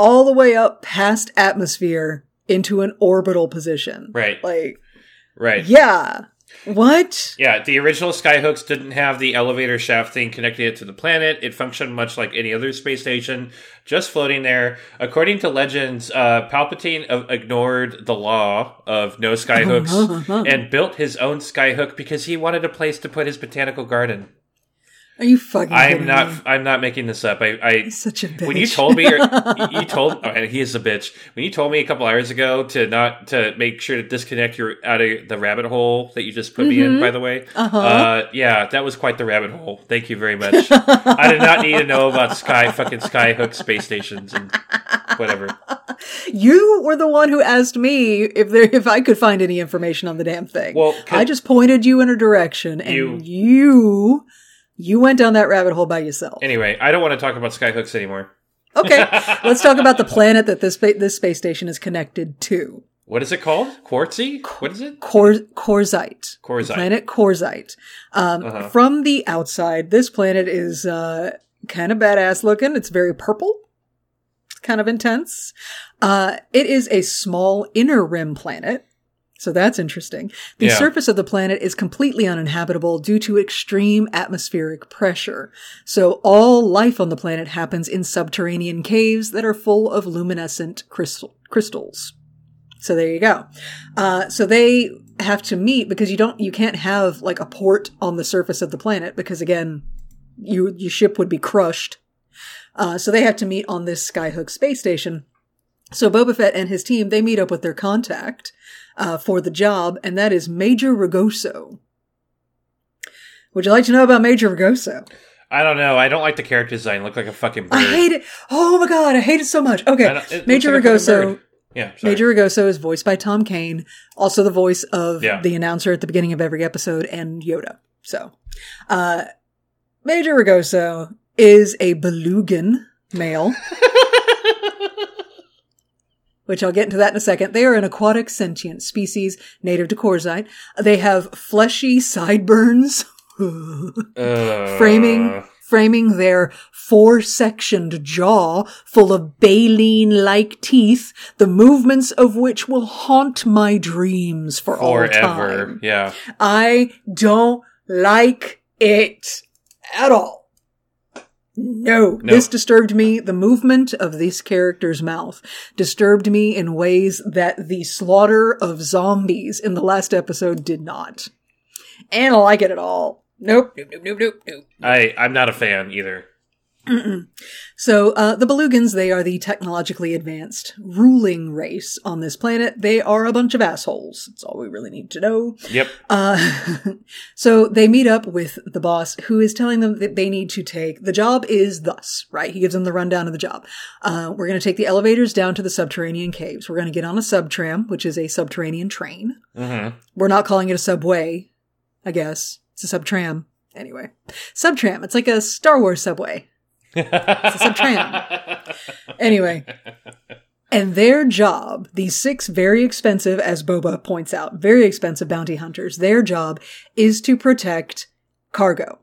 all the way up past atmosphere into an orbital position. Right. Like, right. yeah. What? Yeah, the original Skyhooks didn't have the elevator shaft thing connecting it to the planet. It functioned much like any other space station, just floating there. According to legends, uh, Palpatine uh, ignored the law of no Skyhooks and built his own Skyhook because he wanted a place to put his botanical garden. Are you fucking I'm not. me? I'm not making this up. I. I He's such a bitch. when you told me, you told, oh, and he is a bitch. When you told me a couple hours ago to not to make sure to disconnect your out of the rabbit hole that you just put me in. By the way, Uh-huh. uh, yeah, that was quite the rabbit hole. Thank you very much. I did not need to know about Sky fucking Skyhook space stations and whatever. You were the one who asked me if there if I could find any information on the damn thing. Well, I just pointed you in a direction, and You- you you, went down that rabbit hole by yourself. Anyway, I don't want to talk about Skyhooks anymore. Okay, let's talk about the planet that this spa- this space station is connected to. What is it called? Quartzy? What is it? Cor- Quarzite. Quarzite. Planet Quarzite. Um, Uh-huh. From the outside, this planet is uh, kind of badass looking. It's very purple. It's kind of intense. Uh, it is a small inner rim planet. So that's interesting. The Yeah. surface of the planet is completely uninhabitable due to extreme atmospheric pressure. So all life on the planet happens in subterranean caves that are full of luminescent crystal- crystals. So there you go. Uh, so they have to meet because you don't, you can't have like a port on the surface of the planet because again, you, your ship would be crushed. Uh, so they have to meet on this Skyhook space station. So Boba Fett and his team, they meet up with their contact, uh, for the job, and that is Major Rigosso. Would you like to know about Major Rigosso? I don't know. I don't like the character design. Look like a fucking bird. I hate it. Oh my god, I hate it so much. Okay. don't- it looks Major like Rigosso. Yeah, sorry. Major Rigosso is voiced by Tom Kane, also the voice of Yeah. the announcer at the beginning of every episode and Yoda. So, uh, Major Rigosso is a belugan male, which I'll get into that in a second. They are an aquatic sentient species native to Quarzite. They have fleshy sideburns. Uh, framing framing their four-sectioned jaw full of baleen-like teeth, the movements of which will haunt my dreams for all forever. time. Yeah. I don't like it at all. No, No. this disturbed me. The movement of this character's mouth disturbed me in ways that the slaughter of zombies in the last episode did not. And I like it at all. Nope, nope, nope, nope, nope, nope. I I'm not a fan either. So, uh, the Belugans, they are the technologically advanced ruling race on this planet. They are a bunch of assholes. That's all we really need to know. Yep. Uh, so they meet up with the boss who is telling them that they need to take, the job is thus, right? He gives them the rundown of the job. Uh, we're going to take the elevators down to the subterranean caves. We're going to get on a subtram, which is a subterranean train. Mm-hmm. We're not calling it a subway, I guess. It's a subtram. Anyway, subtram. It's like a Star Wars subway. It's a subtram. Anyway. And their job, these six very expensive, as Boba points out, very expensive bounty hunters, their job is to protect cargo.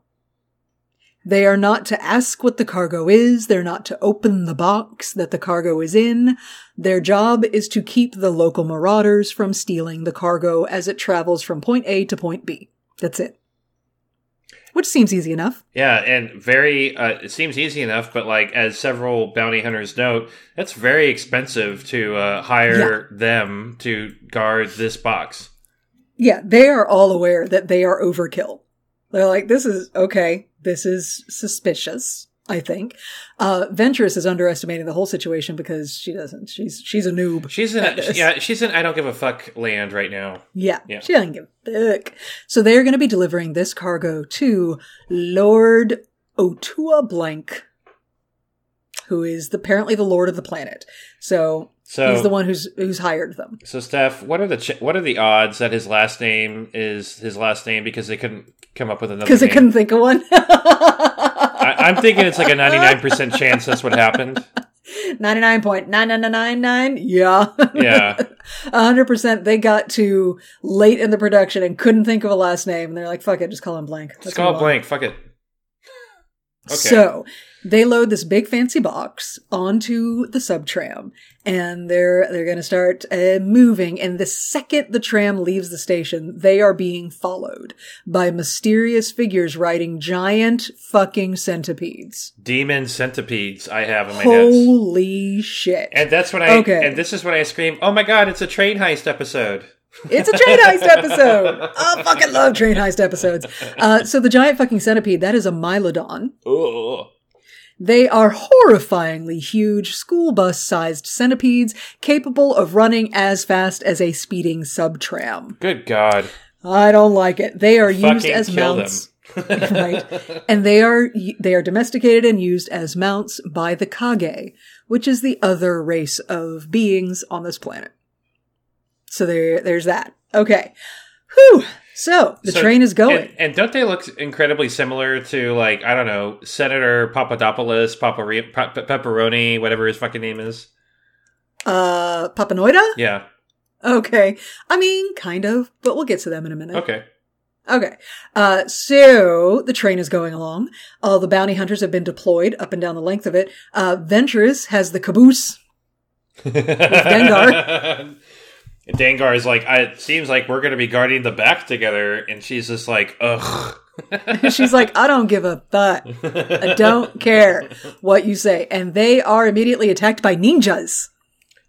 They are not to ask what the cargo is. They're not to open the box that the cargo is in. Their job is to keep the local marauders from stealing the cargo as it travels from point A to point B. That's it. Which seems easy enough. Yeah, and very. Uh, it seems easy enough, but like as several bounty hunters note, that's very expensive to uh, hire them to guard this box. Yeah, they are all aware that they are overkill. They're like, this is okay. This is suspicious. I think. Uh, Ventress is underestimating the whole situation because she doesn't. She's she's a noob. She's in. A, yeah, she's in. I don't give a fuck land right now. Yeah, Yeah. she doesn't give a fuck. So they're going to be delivering this cargo to Lord Otua Blank, who is the, apparently the lord of the planet. So, So he's the one who's who's hired them. So, Steph, what are the ch- what are the odds that his last name is his last name because they couldn't come up with another? Because they couldn't think of one. I'm thinking it's like a 99 percent chance that's what happened. Ninety nine point nine nine nine nine. Yeah. Yeah, hundred percent. They got to late in the production and couldn't think of a last name, and they're like, "Fuck it, just call him blank." just Let's call move it blank. Fuck it. Okay. So they load this big fancy box onto the sub tram, and they're they're going to start uh, moving. And the second the tram leaves the station, they are being followed by mysterious figures riding giant fucking centipedes. Demon centipedes. I have in my notes. Holy shit! And that's when I. Okay. And this is when I scream, "Oh my god! It's a train heist episode." It's a train heist episode. I fucking love train heist episodes. Uh, so the giant fucking centipede, that is a Mylodon. Ugh. They are horrifyingly huge, school bus sized centipedes capable of running as fast as a speeding sub-tram. Good god! I don't like it. They are used as kill mounts. right. And they are they are domesticated and used as mounts by the Kage, which is the other race of beings on this planet. So there there's that. Okay. Whew. So the So- train is going. And, and don't they look incredibly similar to like I don't know Senator Papadopoulos, Papari- Pa- Pa- Pepperoni, whatever his fucking name is? uh Papanoida? Yeah. Okay. I mean, kind of, but we'll get to them in a minute. Okay. Okay. Uh, so the train is going along. All the bounty hunters have been deployed up and down the length of it. Uh, Ventress has the caboose. Dengar. And Dengar is like, I, it seems like we're going to be guarding the back together. And she's just like, ugh. She's like, I don't give a fuck. I don't care what you say. And they are immediately attacked by ninjas.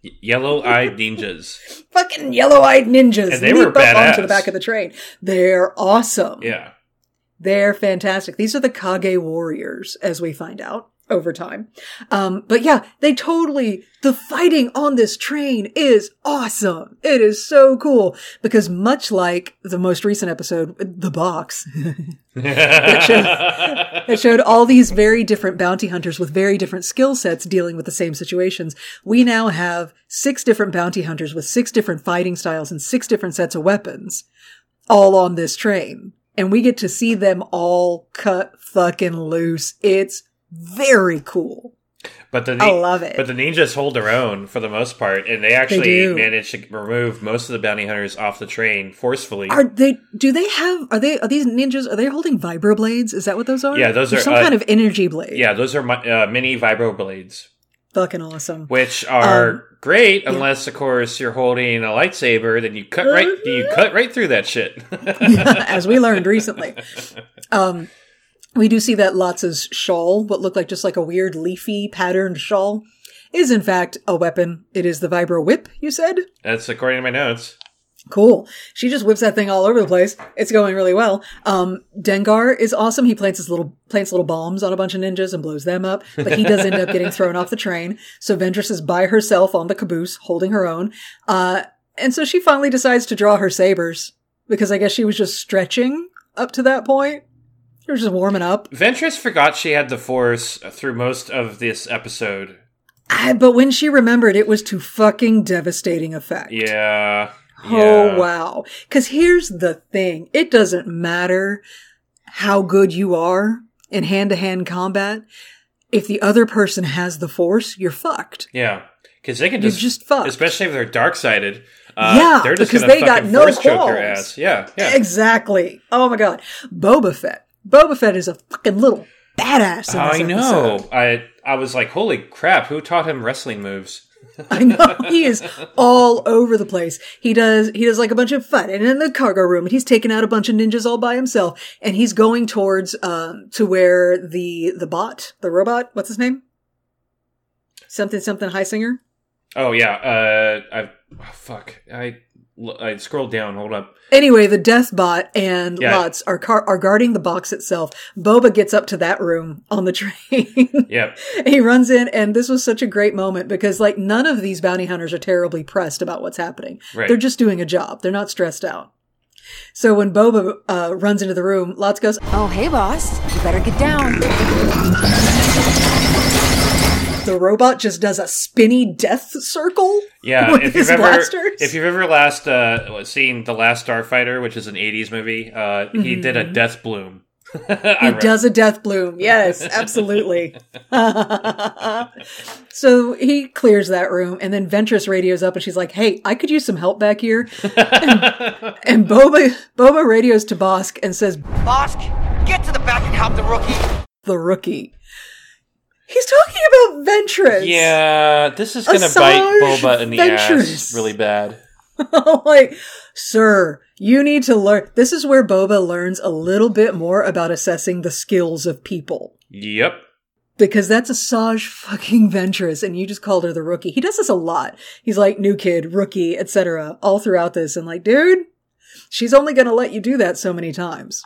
Yellow eyed ninjas. Fucking yellow eyed ninjas. And they were up onto the back of the train. They're awesome. Yeah. They're fantastic. These are the Kage warriors, as we find out over time. Um, but yeah, they totally, the fighting on this train is awesome. It is so cool because much like the most recent episode, The Box, it, showed, it showed all these very different bounty hunters with very different skill sets dealing with the same situations. We now have six different bounty hunters with six different fighting styles and six different sets of weapons all on this train. And we get to see them all cut fucking loose. It's very cool. But the I love it. But the ninjas hold their own for the most part, and they actually do. manage to remove most of the bounty hunters off the train forcefully. Are they, do they have, are they, are these ninjas, are they holding vibroblades? Is that what those are? Yeah, those are, some uh, kind of energy blade. yeah, those are uh, mini vibro blades, Fucking awesome. which are Um, great unless, of course, you're holding a lightsaber. Then you cut right, you cut right through that shit. as we learned recently. Um, we do see that Latts's shawl, what looked like just like a weird leafy patterned shawl, is in fact a weapon. It is the vibro whip, you said? That's according to my notes. Cool. She just whips that thing all over the place. It's going really well. Um, Dengar is awesome. He plants his little, plants little bombs on a bunch of ninjas and blows them up, but he does end up getting thrown off the train. So Ventress is by herself on the caboose, holding her own. Uh, and so she finally decides to draw her sabers because I guess she was just stretching up to that point. Just warming up. Ventress forgot she had the Force through most of this episode. Ah, but when she remembered, it was to fucking devastating effect. Yeah. Oh yeah. wow. Cause here's the thing. It doesn't matter how good you are in hand to hand combat. If the other person has the force, you're fucked. Yeah, because they can You're just, just fucked. especially if they're dark sided. Uh, Yeah, they're just because they got no choke. Yeah, yeah. Exactly. Oh my god. Boba Fett. Boba Fett is a fucking little badass. In I know. episode. I I was like, holy crap! Who taught him wrestling moves? I know he is all over the place. He does he does like a bunch of fighting in the cargo room, and he's taking out a bunch of ninjas all by himself. And he's going towards um to where the the bot, the robot, what's his name? Something something Highsinger. Oh yeah. Uh, I oh, fuck. I I scrolled down. Hold up. Anyway, the death bot and Yeah. Latts are car- are guarding the box itself. Boba gets up to that room on the train. Yep. he runs in, and this was such a great moment because, like, none of these bounty hunters are terribly pressed about what's happening. Right. They're just doing a job. They're not stressed out. So when Boba uh, runs into the room, Latts goes, Oh, hey, boss. You better get down. The robot just does a spinny death circle. Yeah. with if his you've ever blasters. if you've ever last uh, seen the Last Starfighter, which is an '80s movie, uh, he did a death bloom. He does a death bloom. Yes, absolutely. so he clears that room, and then Ventress radios up, and she's like, "Hey, I could use some help back here." and, and Boba Boba radios to Bosk and says, Bosk, get to the back and help the rookie. "The rookie." He's talking about Ventress. Yeah, this is gonna bite Boba in the Ventress. ass really bad. like, sir, you need to learn. This is where Boba learns a little bit more about assessing the skills of people. Yep. because that's Asajj fucking Ventress, and you just called her the rookie. He does this a lot. He's like new kid, rookie, etc. All throughout this, and like, dude, she's only gonna let you do that so many times.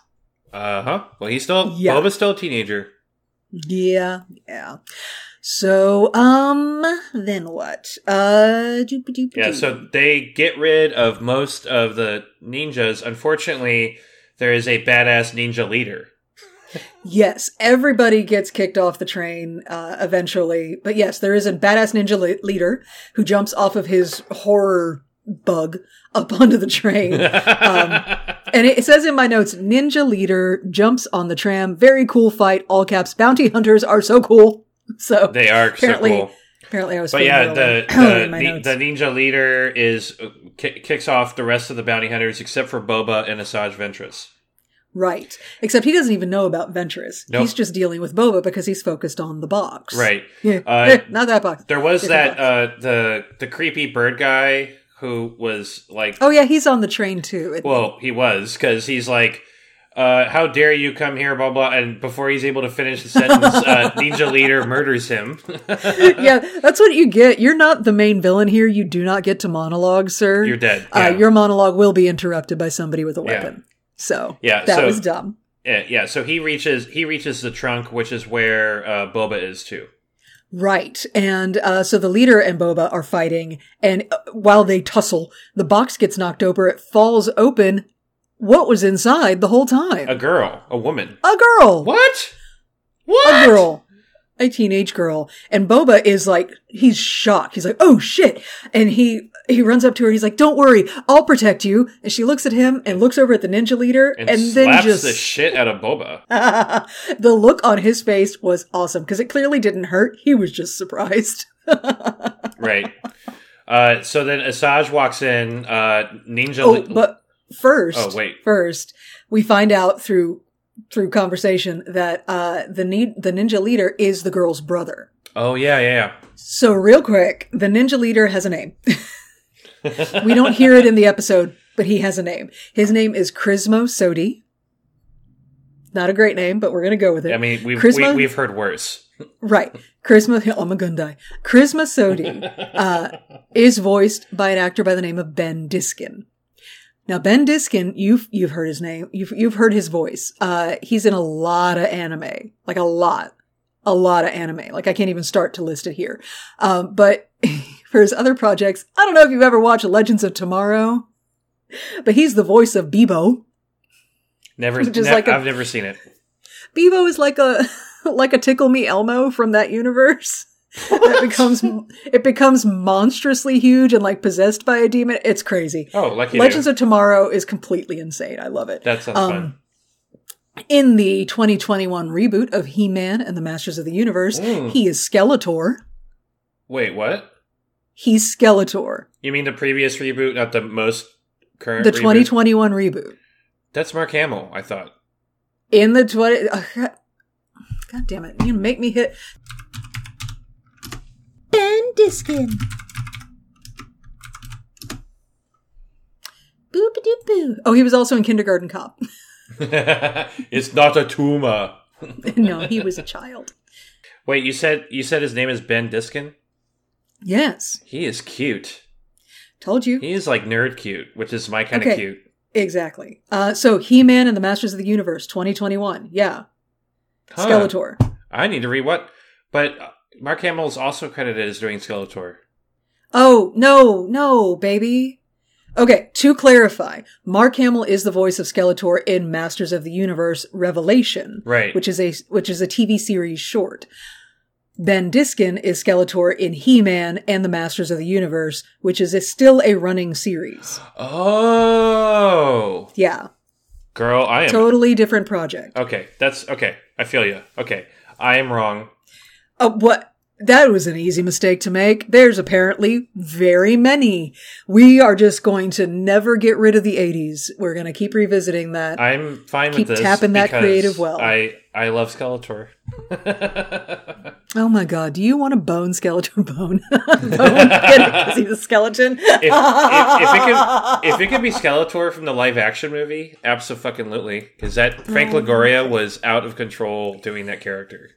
Uh huh. Well, he's still Yeah. Boba's still a teenager. Yeah, yeah. So, um, then what? Uh. Yeah. So they get rid of most of the ninjas. Unfortunately, there is a badass ninja leader. Yes, everybody gets kicked off the train uh, eventually. But yes, there is a badass ninja le- leader who jumps off of his horror bug up onto the train. Um, and it says in my notes, ninja leader jumps on the tram. Very cool fight. All caps. Bounty hunters are so cool. So They are apparently, so cool. apparently I was. But yeah, the the, the, ninja leader is uh, ki- kicks off the rest of the bounty hunters except for Boba and Asajj Ventress. Right. Except he doesn't even know about Ventress. Nope. He's just dealing with Boba because he's focused on the box. Right. Yeah. Uh, Not that box. There was Different that box. uh the the creepy bird guy who was like Oh yeah, he's on the train too. well, he was because he's like uh, how dare you come here, blah blah, and before he's able to finish the sentence, uh, Ninja Leader murders him. yeah, that's what you get. You're not the main villain here. You do not get to monologue, sir. You're dead. Uh, your monologue will be interrupted by somebody with a weapon. So Yeah, that so- was dumb. yeah, yeah. So he reaches he reaches the trunk, which is where uh, Boba is too. Right. And uh, so the leader and Boba are fighting, and uh, while they tussle, the box gets knocked over. It falls open. What was inside the whole time? A girl, a woman. A girl. What? What? A girl. A teenage girl. And Boba is like, he's shocked. He's like, oh shit. And he, he runs up to her. He's like, don't worry. I'll protect you. And she looks at him and looks over at the ninja leader And, and, then slaps just, the shit out of Boba. the look on his face was awesome because it clearly didn't hurt. He was just surprised. right. Uh, so then Asajj walks in. Uh, Ninja. Oh, but first, Oh, wait. first we find out through through conversation that uh, the need the ninja leader is the girl's brother. oh yeah, yeah, yeah. So real quick, the ninja leader has a name. we don't hear it in the episode, but he has a name. His name is Krismo Sodi. Not a great name, but we're gonna go with it. I mean, we've Chrisma- we, we've heard worse. Right. Chrisma, I'm a gun die. Chrisma Sodi uh, is voiced by an actor by the name of Ben Diskin. Now, Ben Diskin, you've, you've heard his name. You've, you've heard his voice. Uh, he's in a lot of anime. Like a lot. A lot of anime. Like I can't even start to list it here. Um, but for his other projects, I don't know if you've ever watched Legends of Tomorrow, but he's the voice of Beebo. Never. Which is ne- like a- I've never seen it. Beebo is like a like a tickle me Elmo from that universe. It becomes it becomes monstrously huge and like possessed by a demon. It's crazy. Oh, lucky Legends you. of Tomorrow is completely insane. I love it. That sounds Um, fun. In the 2021 reboot of He-Man and the Masters of the Universe, Mm. he is Skeletor. Wait, what? He's Skeletor. You mean the previous reboot, not the most current? The reboot? 2021 reboot. That's Mark Hamill. I thought. In the 20 uh, God, God damn it. You make me hit Ben Diskin. Boop boo. Oh, he was also in Kindergarten Cop. it's not a tumor. no, he was a child. Wait, you said you said his name is Ben Diskin. Yes, He is cute. told you. He is like nerd cute, which is my kind of Okay. cute. Exactly. Uh, so He-Man and the Masters of the Universe 2021. Yeah. Huh. Skeletor. I need to read what, but uh, Mark Hamill is also credited as doing Skeletor. Oh, no, no, baby. Okay, to clarify, Mark Hamill is the voice of Skeletor in Masters of the Universe Revelation, Right. which is a which is a TV series short. Ben Diskin is Skeletor in He-Man and the Masters of the Universe, which is a, still a running series. Oh, Yeah, girl, I am totally different project. okay. That's okay. I feel you. Okay, I am wrong. Oh, what? That was an easy mistake to make. There's apparently very many. We are just going to never get rid of the 80s. We're going to keep revisiting that. I'm fine Keep with this. tapping that creative well. I I love Skeletor. oh my god, do you want a bone skeleton bone? bone? Get it? Is he the skeleton? if, if, if it could if it could be Skeletor from the live action movie, absolutely, because that Frank Oh. Lagoria was out of control doing that character.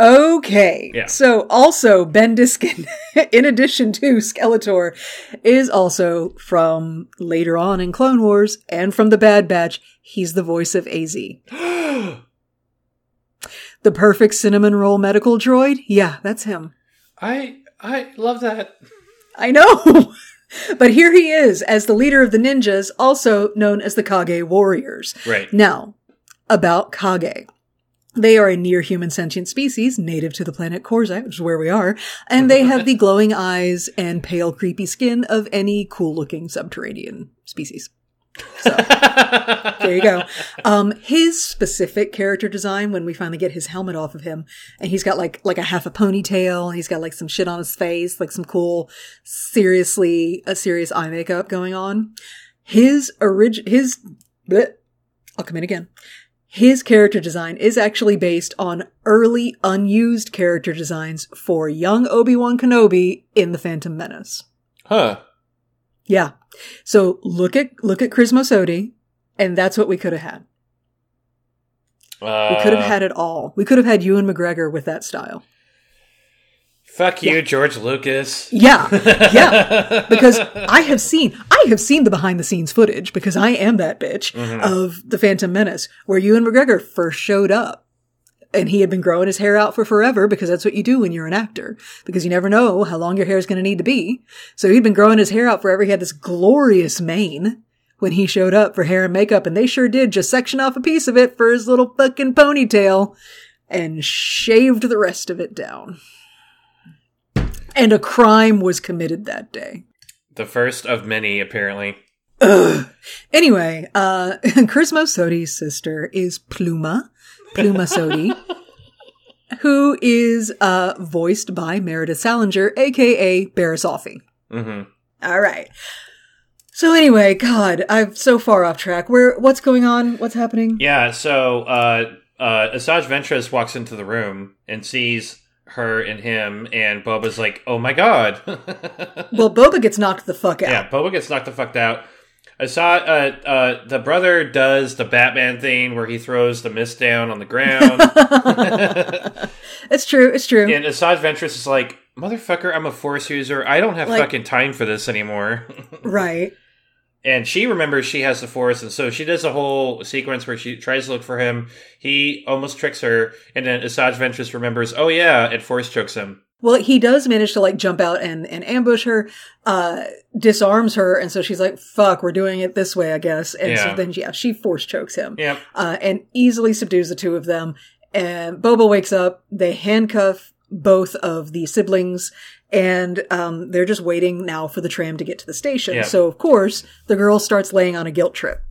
Okay. Yeah. So also Ben Diskin, in addition to Skeletor, is also from later on in Clone Wars and from the Bad Batch. He's the voice of AZ. the perfect cinnamon roll medical droid? Yeah, that's him. I I love that. I know. but here he is as the leader of the ninjas, also known as the Kage Warriors. Right. Now, about Kage. They are a near human sentient species native to the planet Quarzite, which is where we are, and they have the glowing eyes and pale, creepy skin of any cool looking subterranean species. So, there you go. Um, his specific character design, when we finally get his helmet off of him, and he's got like, like a half a ponytail, and he's got like some shit on his face, like some cool, seriously, a serious eye makeup going on. His orig, his, bleh, I'll come in again. His character design is actually based on early unused character designs for young Obi-Wan Kenobi in The Phantom Menace. Huh. Yeah. So look at look at Krismo Sodi, and that's what we could have had. Uh, We could have had it all. We could have had Ewan McGregor with that style. Fuck you, George Lucas. Yeah, yeah. Because I have seen, I have seen the behind the scenes footage because I am that bitch mm-hmm. of the Phantom Menace where Ewan McGregor first showed up, and he had been growing his hair out for forever because that's what you do when you're an actor because you never know how long your hair is going to need to be. So he'd been growing his hair out forever. He had this glorious mane when he showed up for hair and makeup, and they sure did just section off a piece of it for his little fucking ponytail and shaved the rest of it down. And a crime was committed that day. The first of many, apparently. Anyway, uh, Krismo Sodi's sister is Pluma, Pluma Sodi, who is, uh, voiced by Meredith Salenger, aka Barriss Offee. hmm All right. So anyway, God, I'm so far off track. Where, what's going on? What's happening? Yeah, so uh, uh, Asajj Ventress walks into the room and sees her and him, and Boba's like, "Oh my god!" Well, Boba gets knocked the fuck out. yeah, Boba gets knocked the fuck out. Asajj, uh, uh, the brother does the Batman thing where he throws the mist down on the ground, It's true. It's true. and Asajj Ventress is like, "Motherfucker, I'm a Force user. I don't have Like- fucking time for this anymore." Right. And she remembers she has the force and so she does a whole sequence where she tries to look for him he almost tricks her and then asajj ventress remembers oh yeah and force chokes him Well, he does manage to like jump out and, and ambush her, uh, disarms her. And so she's like, fuck, we're doing it this way, I guess. And Yeah. so then, yeah, she force chokes him. yep uh, and easily subdues the two of them. And Boba wakes up. They handcuff both of the siblings, and um, they're just waiting now for the tram to get to the station. Yeah. So, of course, the girl starts laying on a guilt trip,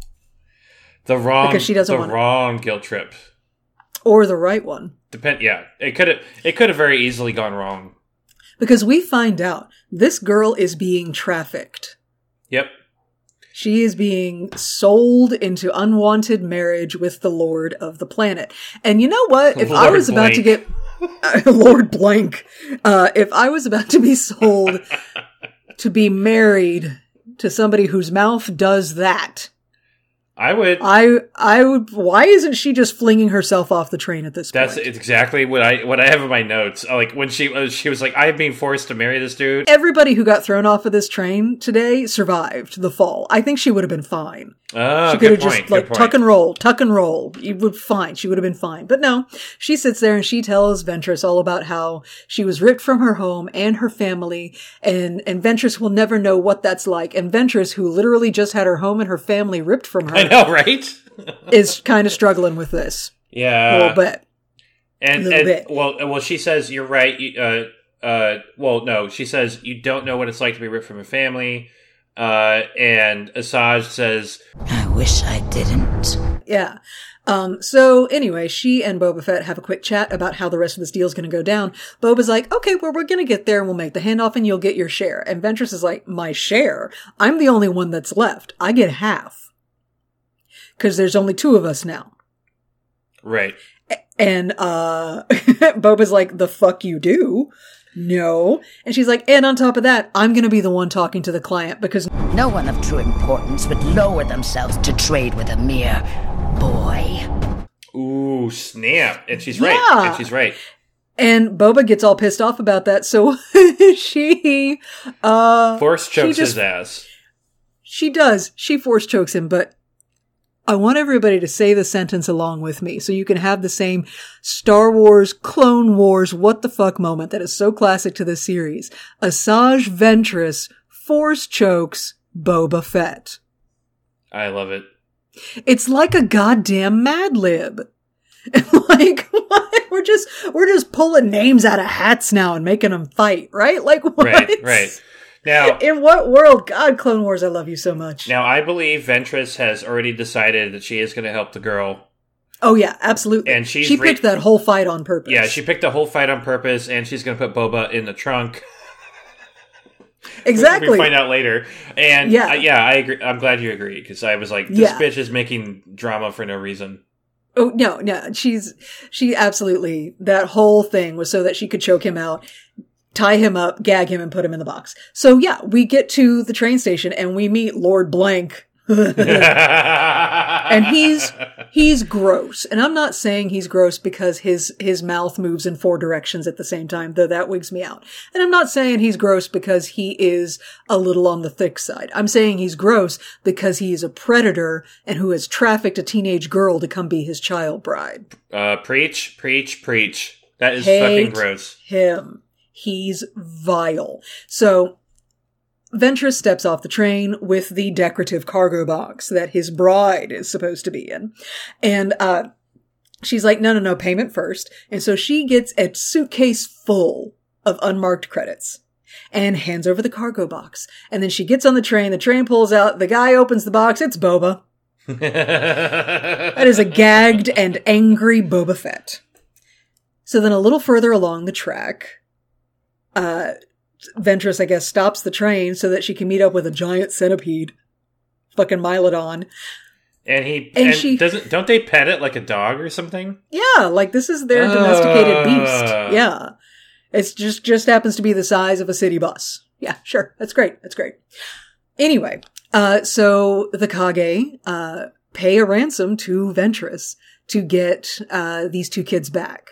the wrong Because she doesn't the wanna- wrong guilt trip or the right one. depend yeah it could have it could have very easily gone wrong Because we find out this girl is being trafficked. yep She is being sold into unwanted marriage with the Lord of the planet. And you know what? If I Lord was about to get Lord Blank, uh, if I was about to be sold to be married to somebody whose mouth does that, i would I I would. Why isn't she just flinging herself off the train at this point? that's point? exactly what i what i have in my notes like when she uh, she was like i'm being forced to marry this dude Everybody who got thrown off of this train today survived the fall. I think she would have been fine. oh she could have just like tuck and roll, tuck and roll. You would fine. She would have been fine. But no, she sits there and she tells Ventress all about how she was ripped from her home and her family, and and Ventress will never know what that's like. And Ventress, who literally just had her home and her family ripped from i know right is kind of struggling with this yeah a little bit. and, little and bit. well, well, she says you're right. you- Uh, uh, well, no, she says you don't know what it's like to be ripped from a family. Uh, and Asajj says, I wish I didn't. Yeah. Um, so anyway, she and Boba Fett have a quick chat about how the rest of this deal is going to go down. Boba's like, okay, well, we're going to get there and we'll make the handoff and you'll get your share. And Ventress is like, my share? I'm the only one that's left. I get half. Cause there's only two of us now. right. And, uh, Boba's like, the fuck you do? No. And she's like, and on top of that, I'm going to be the one talking to the client because No one of true importance would lower themselves to trade with a mere boy. Ooh, snap. And she's right. And she's right. And Boba gets all pissed off about that, so she uh Force she chokes just- his ass. she does. She force chokes him, but I want everybody to say the sentence along with me so you can have the same Star Wars, Clone Wars, what the fuck moment that is so classic to this series. Asajj Ventress force chokes Boba Fett. I love it. It's like a goddamn Mad Lib. like what? We're just we're just pulling names out of hats now and making them fight, right? Like what? Right, right. Now, In what world? God, Clone Wars, I love you so much. now I believe Ventress has already decided that she is going to help the girl. oh yeah, absolutely. And she re- picked that whole fight on purpose. Yeah, she picked the whole fight on purpose, and she's going to put Boba in the trunk. exactly. We find out later. And Yeah. yeah, yeah, I agree. I'm glad you agree because I was like, this Yeah. bitch is making drama for no reason. Oh no, no, she's she absolutely that whole thing was so that she could choke him out, tie him up, gag him, and put him in the box. So yeah, we get to the train station and we meet Lord Blank. and he's he's gross and i'm not saying he's gross because his his mouth moves in four directions at the same time though that wigs me out and i'm not saying he's gross because he is a little on the thick side i'm saying he's gross because he is a predator and who has trafficked a teenage girl to come be his child bride Uh, preach, preach, preach. That is Hate fucking gross. him he's vile so Ventress steps off the train with the decorative cargo box that his bride is supposed to be in. And, uh, she's like, no, no, no, payment first. And so she gets a suitcase full of unmarked credits and hands over the cargo box. And then she gets on the train. The train pulls out. The guy opens the box. It's Boba. That is a gagged and angry Boba Fett. So then a little further along the track, uh, Ventress, I guess, stops the train so that she can meet up with a giant centipede. Fucking Mylodon. and he And and, she- doesn't don't they pet it like a dog or something? Yeah, like this is their domesticated Uh. beast. Yeah. It's just, just happens to be the size of a city bus. Yeah, sure. That's great. That's great. Anyway, uh, so the Kage, uh, pay a ransom to Ventress to get, uh, these two kids back.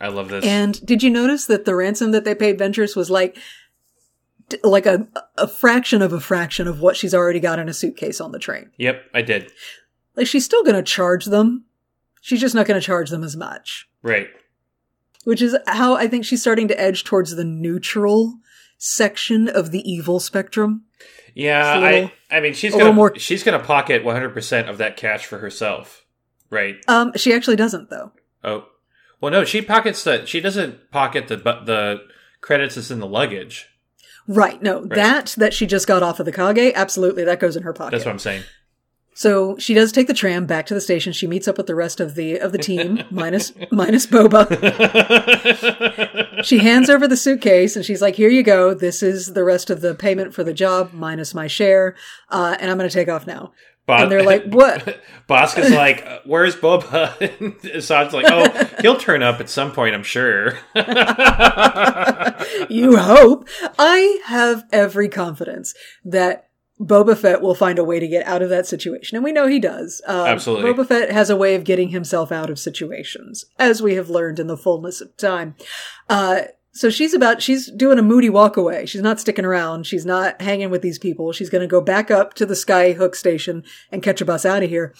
I love this. And did you notice that the ransom that they paid Ventress was like, like a, a fraction of a fraction of what she's already got in a suitcase on the train? yep, I did. Like she's still gonna charge them. She's just not gonna charge them as much. Right. Which is how I think she's starting to edge towards the neutral section of the evil spectrum. Yeah, little- I I mean she's gonna more- she's gonna pocket 100% of that cash for herself. Right. Um, she actually doesn't though. Oh. Well, no, she pockets the she doesn't pocket the the credits that's in the luggage. Right. No, that that she just got off of the Kage, absolutely, that goes in her pocket. That's what I'm saying. So she does take the tram back to the station. She meets up with the rest of the of the team, minus minus Boba. she hands over the suitcase and she's like, "Here you go. This is the rest of the payment for the job minus my share, uh, and I'm going to take off now." And they're like, "What?" Bossk's like, "Uh, "Where's Boba?" And Asajj's like, "Oh, he'll turn up at some point, I'm sure." you hope. I have every confidence that Boba Fett will find a way to get out of that situation. And we know he does. Uh, Absolutely. Boba Fett has a way of getting himself out of situations, as we have learned in the fullness of time. Uh, so she's about, she's doing a moody walk away. She's not sticking around. She's not hanging with these people. She's going to go back up to the Skyhook station and catch a bus out of here.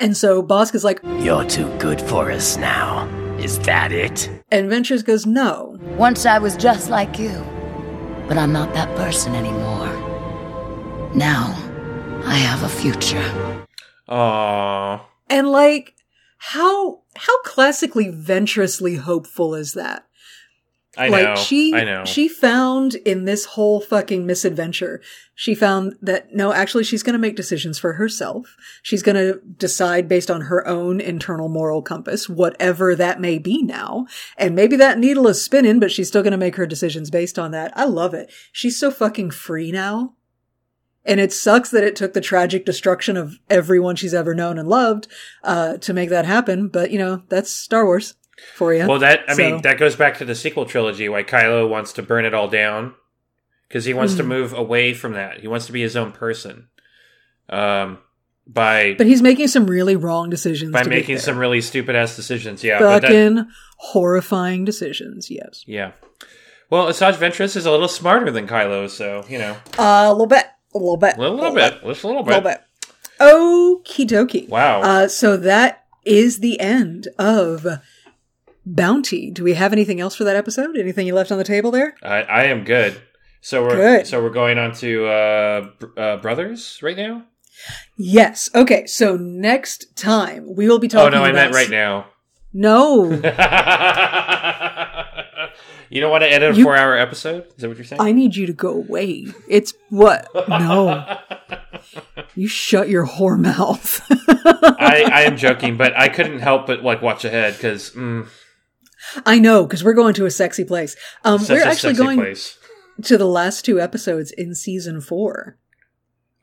And so Bossk is like, You're too good for us now. Is that it? and Ventress goes, no. Once I was just like you, but I'm not that person anymore. Now, I have a future. Aww. And like, how, how classically venturously hopeful is that? I like know. she I know. she found in this whole fucking misadventure she found that no actually she's going to make decisions for herself. She's going to decide based on her own internal moral compass whatever that may be now. And maybe that needle is spinning but she's still going to make her decisions based on that. I love it. She's so fucking free now. And it sucks that it took the tragic destruction of everyone she's ever known and loved uh, to make that happen but you know that's star wars for you Well, that I mean that goes back to the sequel trilogy. Why Kylo wants to burn it all down because he wants to Mm. move away from that. He wants to be his own person. Um, by But he's making some really wrong decisions. by making some really stupid ass decisions. Yeah, but that, fucking horrifying decisions. Yes, yeah. Well, Asajj Ventress is a little smarter than Kylo, so you know, uh, a little bit, a little bit, a little, little bit, just a little a little bit. bit. Okie dokie. Wow. Uh, so that is the end of Bounty. Do we have anything else for that episode? Anything you left on the table there? I, I am good. So we're Good. so we're going on to uh, uh, Brothers right now. Yes. Okay. So next time we will be talking. Oh no, I meant right now. No, you don't want to edit a You- four-hour episode? Is that what you're saying? I need you to go away. It's what? No. You shut your whore mouth. I, I am joking, but I couldn't help but like watch ahead because mm, I know because we're going to a sexy place. Um, we're actually going place. to the last two episodes in season four.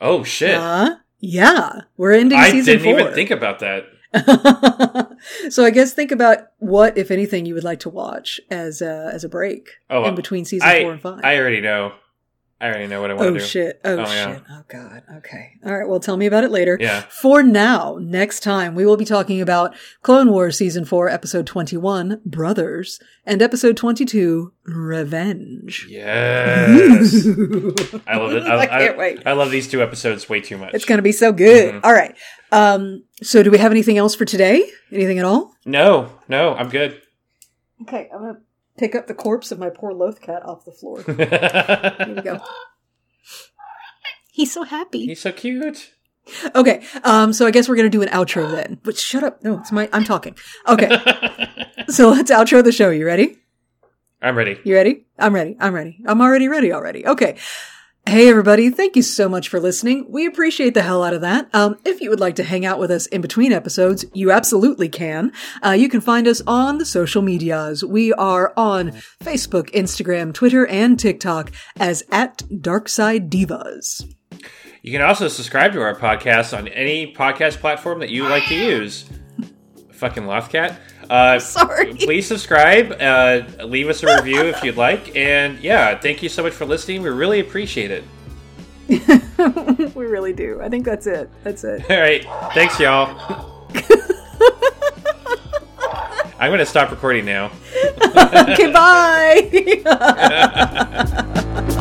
Oh shit! Uh, yeah, we're ending I season didn't four. even think about that. so I guess think about what, if anything, you would like to watch as a, as a break Oh, in between season I, four and five. I already know. I already know what I want oh to do. Oh shit! Oh, Oh, shit! yeah. Oh god! Okay. All right. Well, tell me about it later. Yeah. For now, next time we will be talking about Clone Wars season four, episode twenty-one, Brothers, and episode twenty-two, Revenge. Yes. I love it. I, I can't wait. I love these two episodes way too much. It's going to be so good. Mm-hmm. All right. Um, so do we have anything else for today? Anything at all? No, no, I'm good. Okay, I'm going to pick up the corpse of my poor Loth cat off the floor. Here we go. He's so happy. He's so cute. Okay, um, so I guess we're going to do an outro then. But shut up. No, it's my, I'm talking. Okay. so let's outro the show. You ready? I'm ready. You ready? I'm ready. I'm ready. I'm already ready already. Okay. Hey everybody, thank you so much for listening. We appreciate the hell out of that. Um, if you would like to hang out with us in between episodes, you absolutely can. Uh, you can find us on the social medias. We are on Facebook, Instagram, Twitter, and TikTok as at Darkside Divas. You can also subscribe to our podcast on any podcast platform that you like to use. Fucking Lothcat. Uh, Sorry. Please subscribe. Uh, leave us a review if you'd like. And yeah, thank you so much for listening. We really appreciate it. we really do. I think that's it. That's it. All right. Thanks, y'all. I'm going to stop recording now. okay, bye.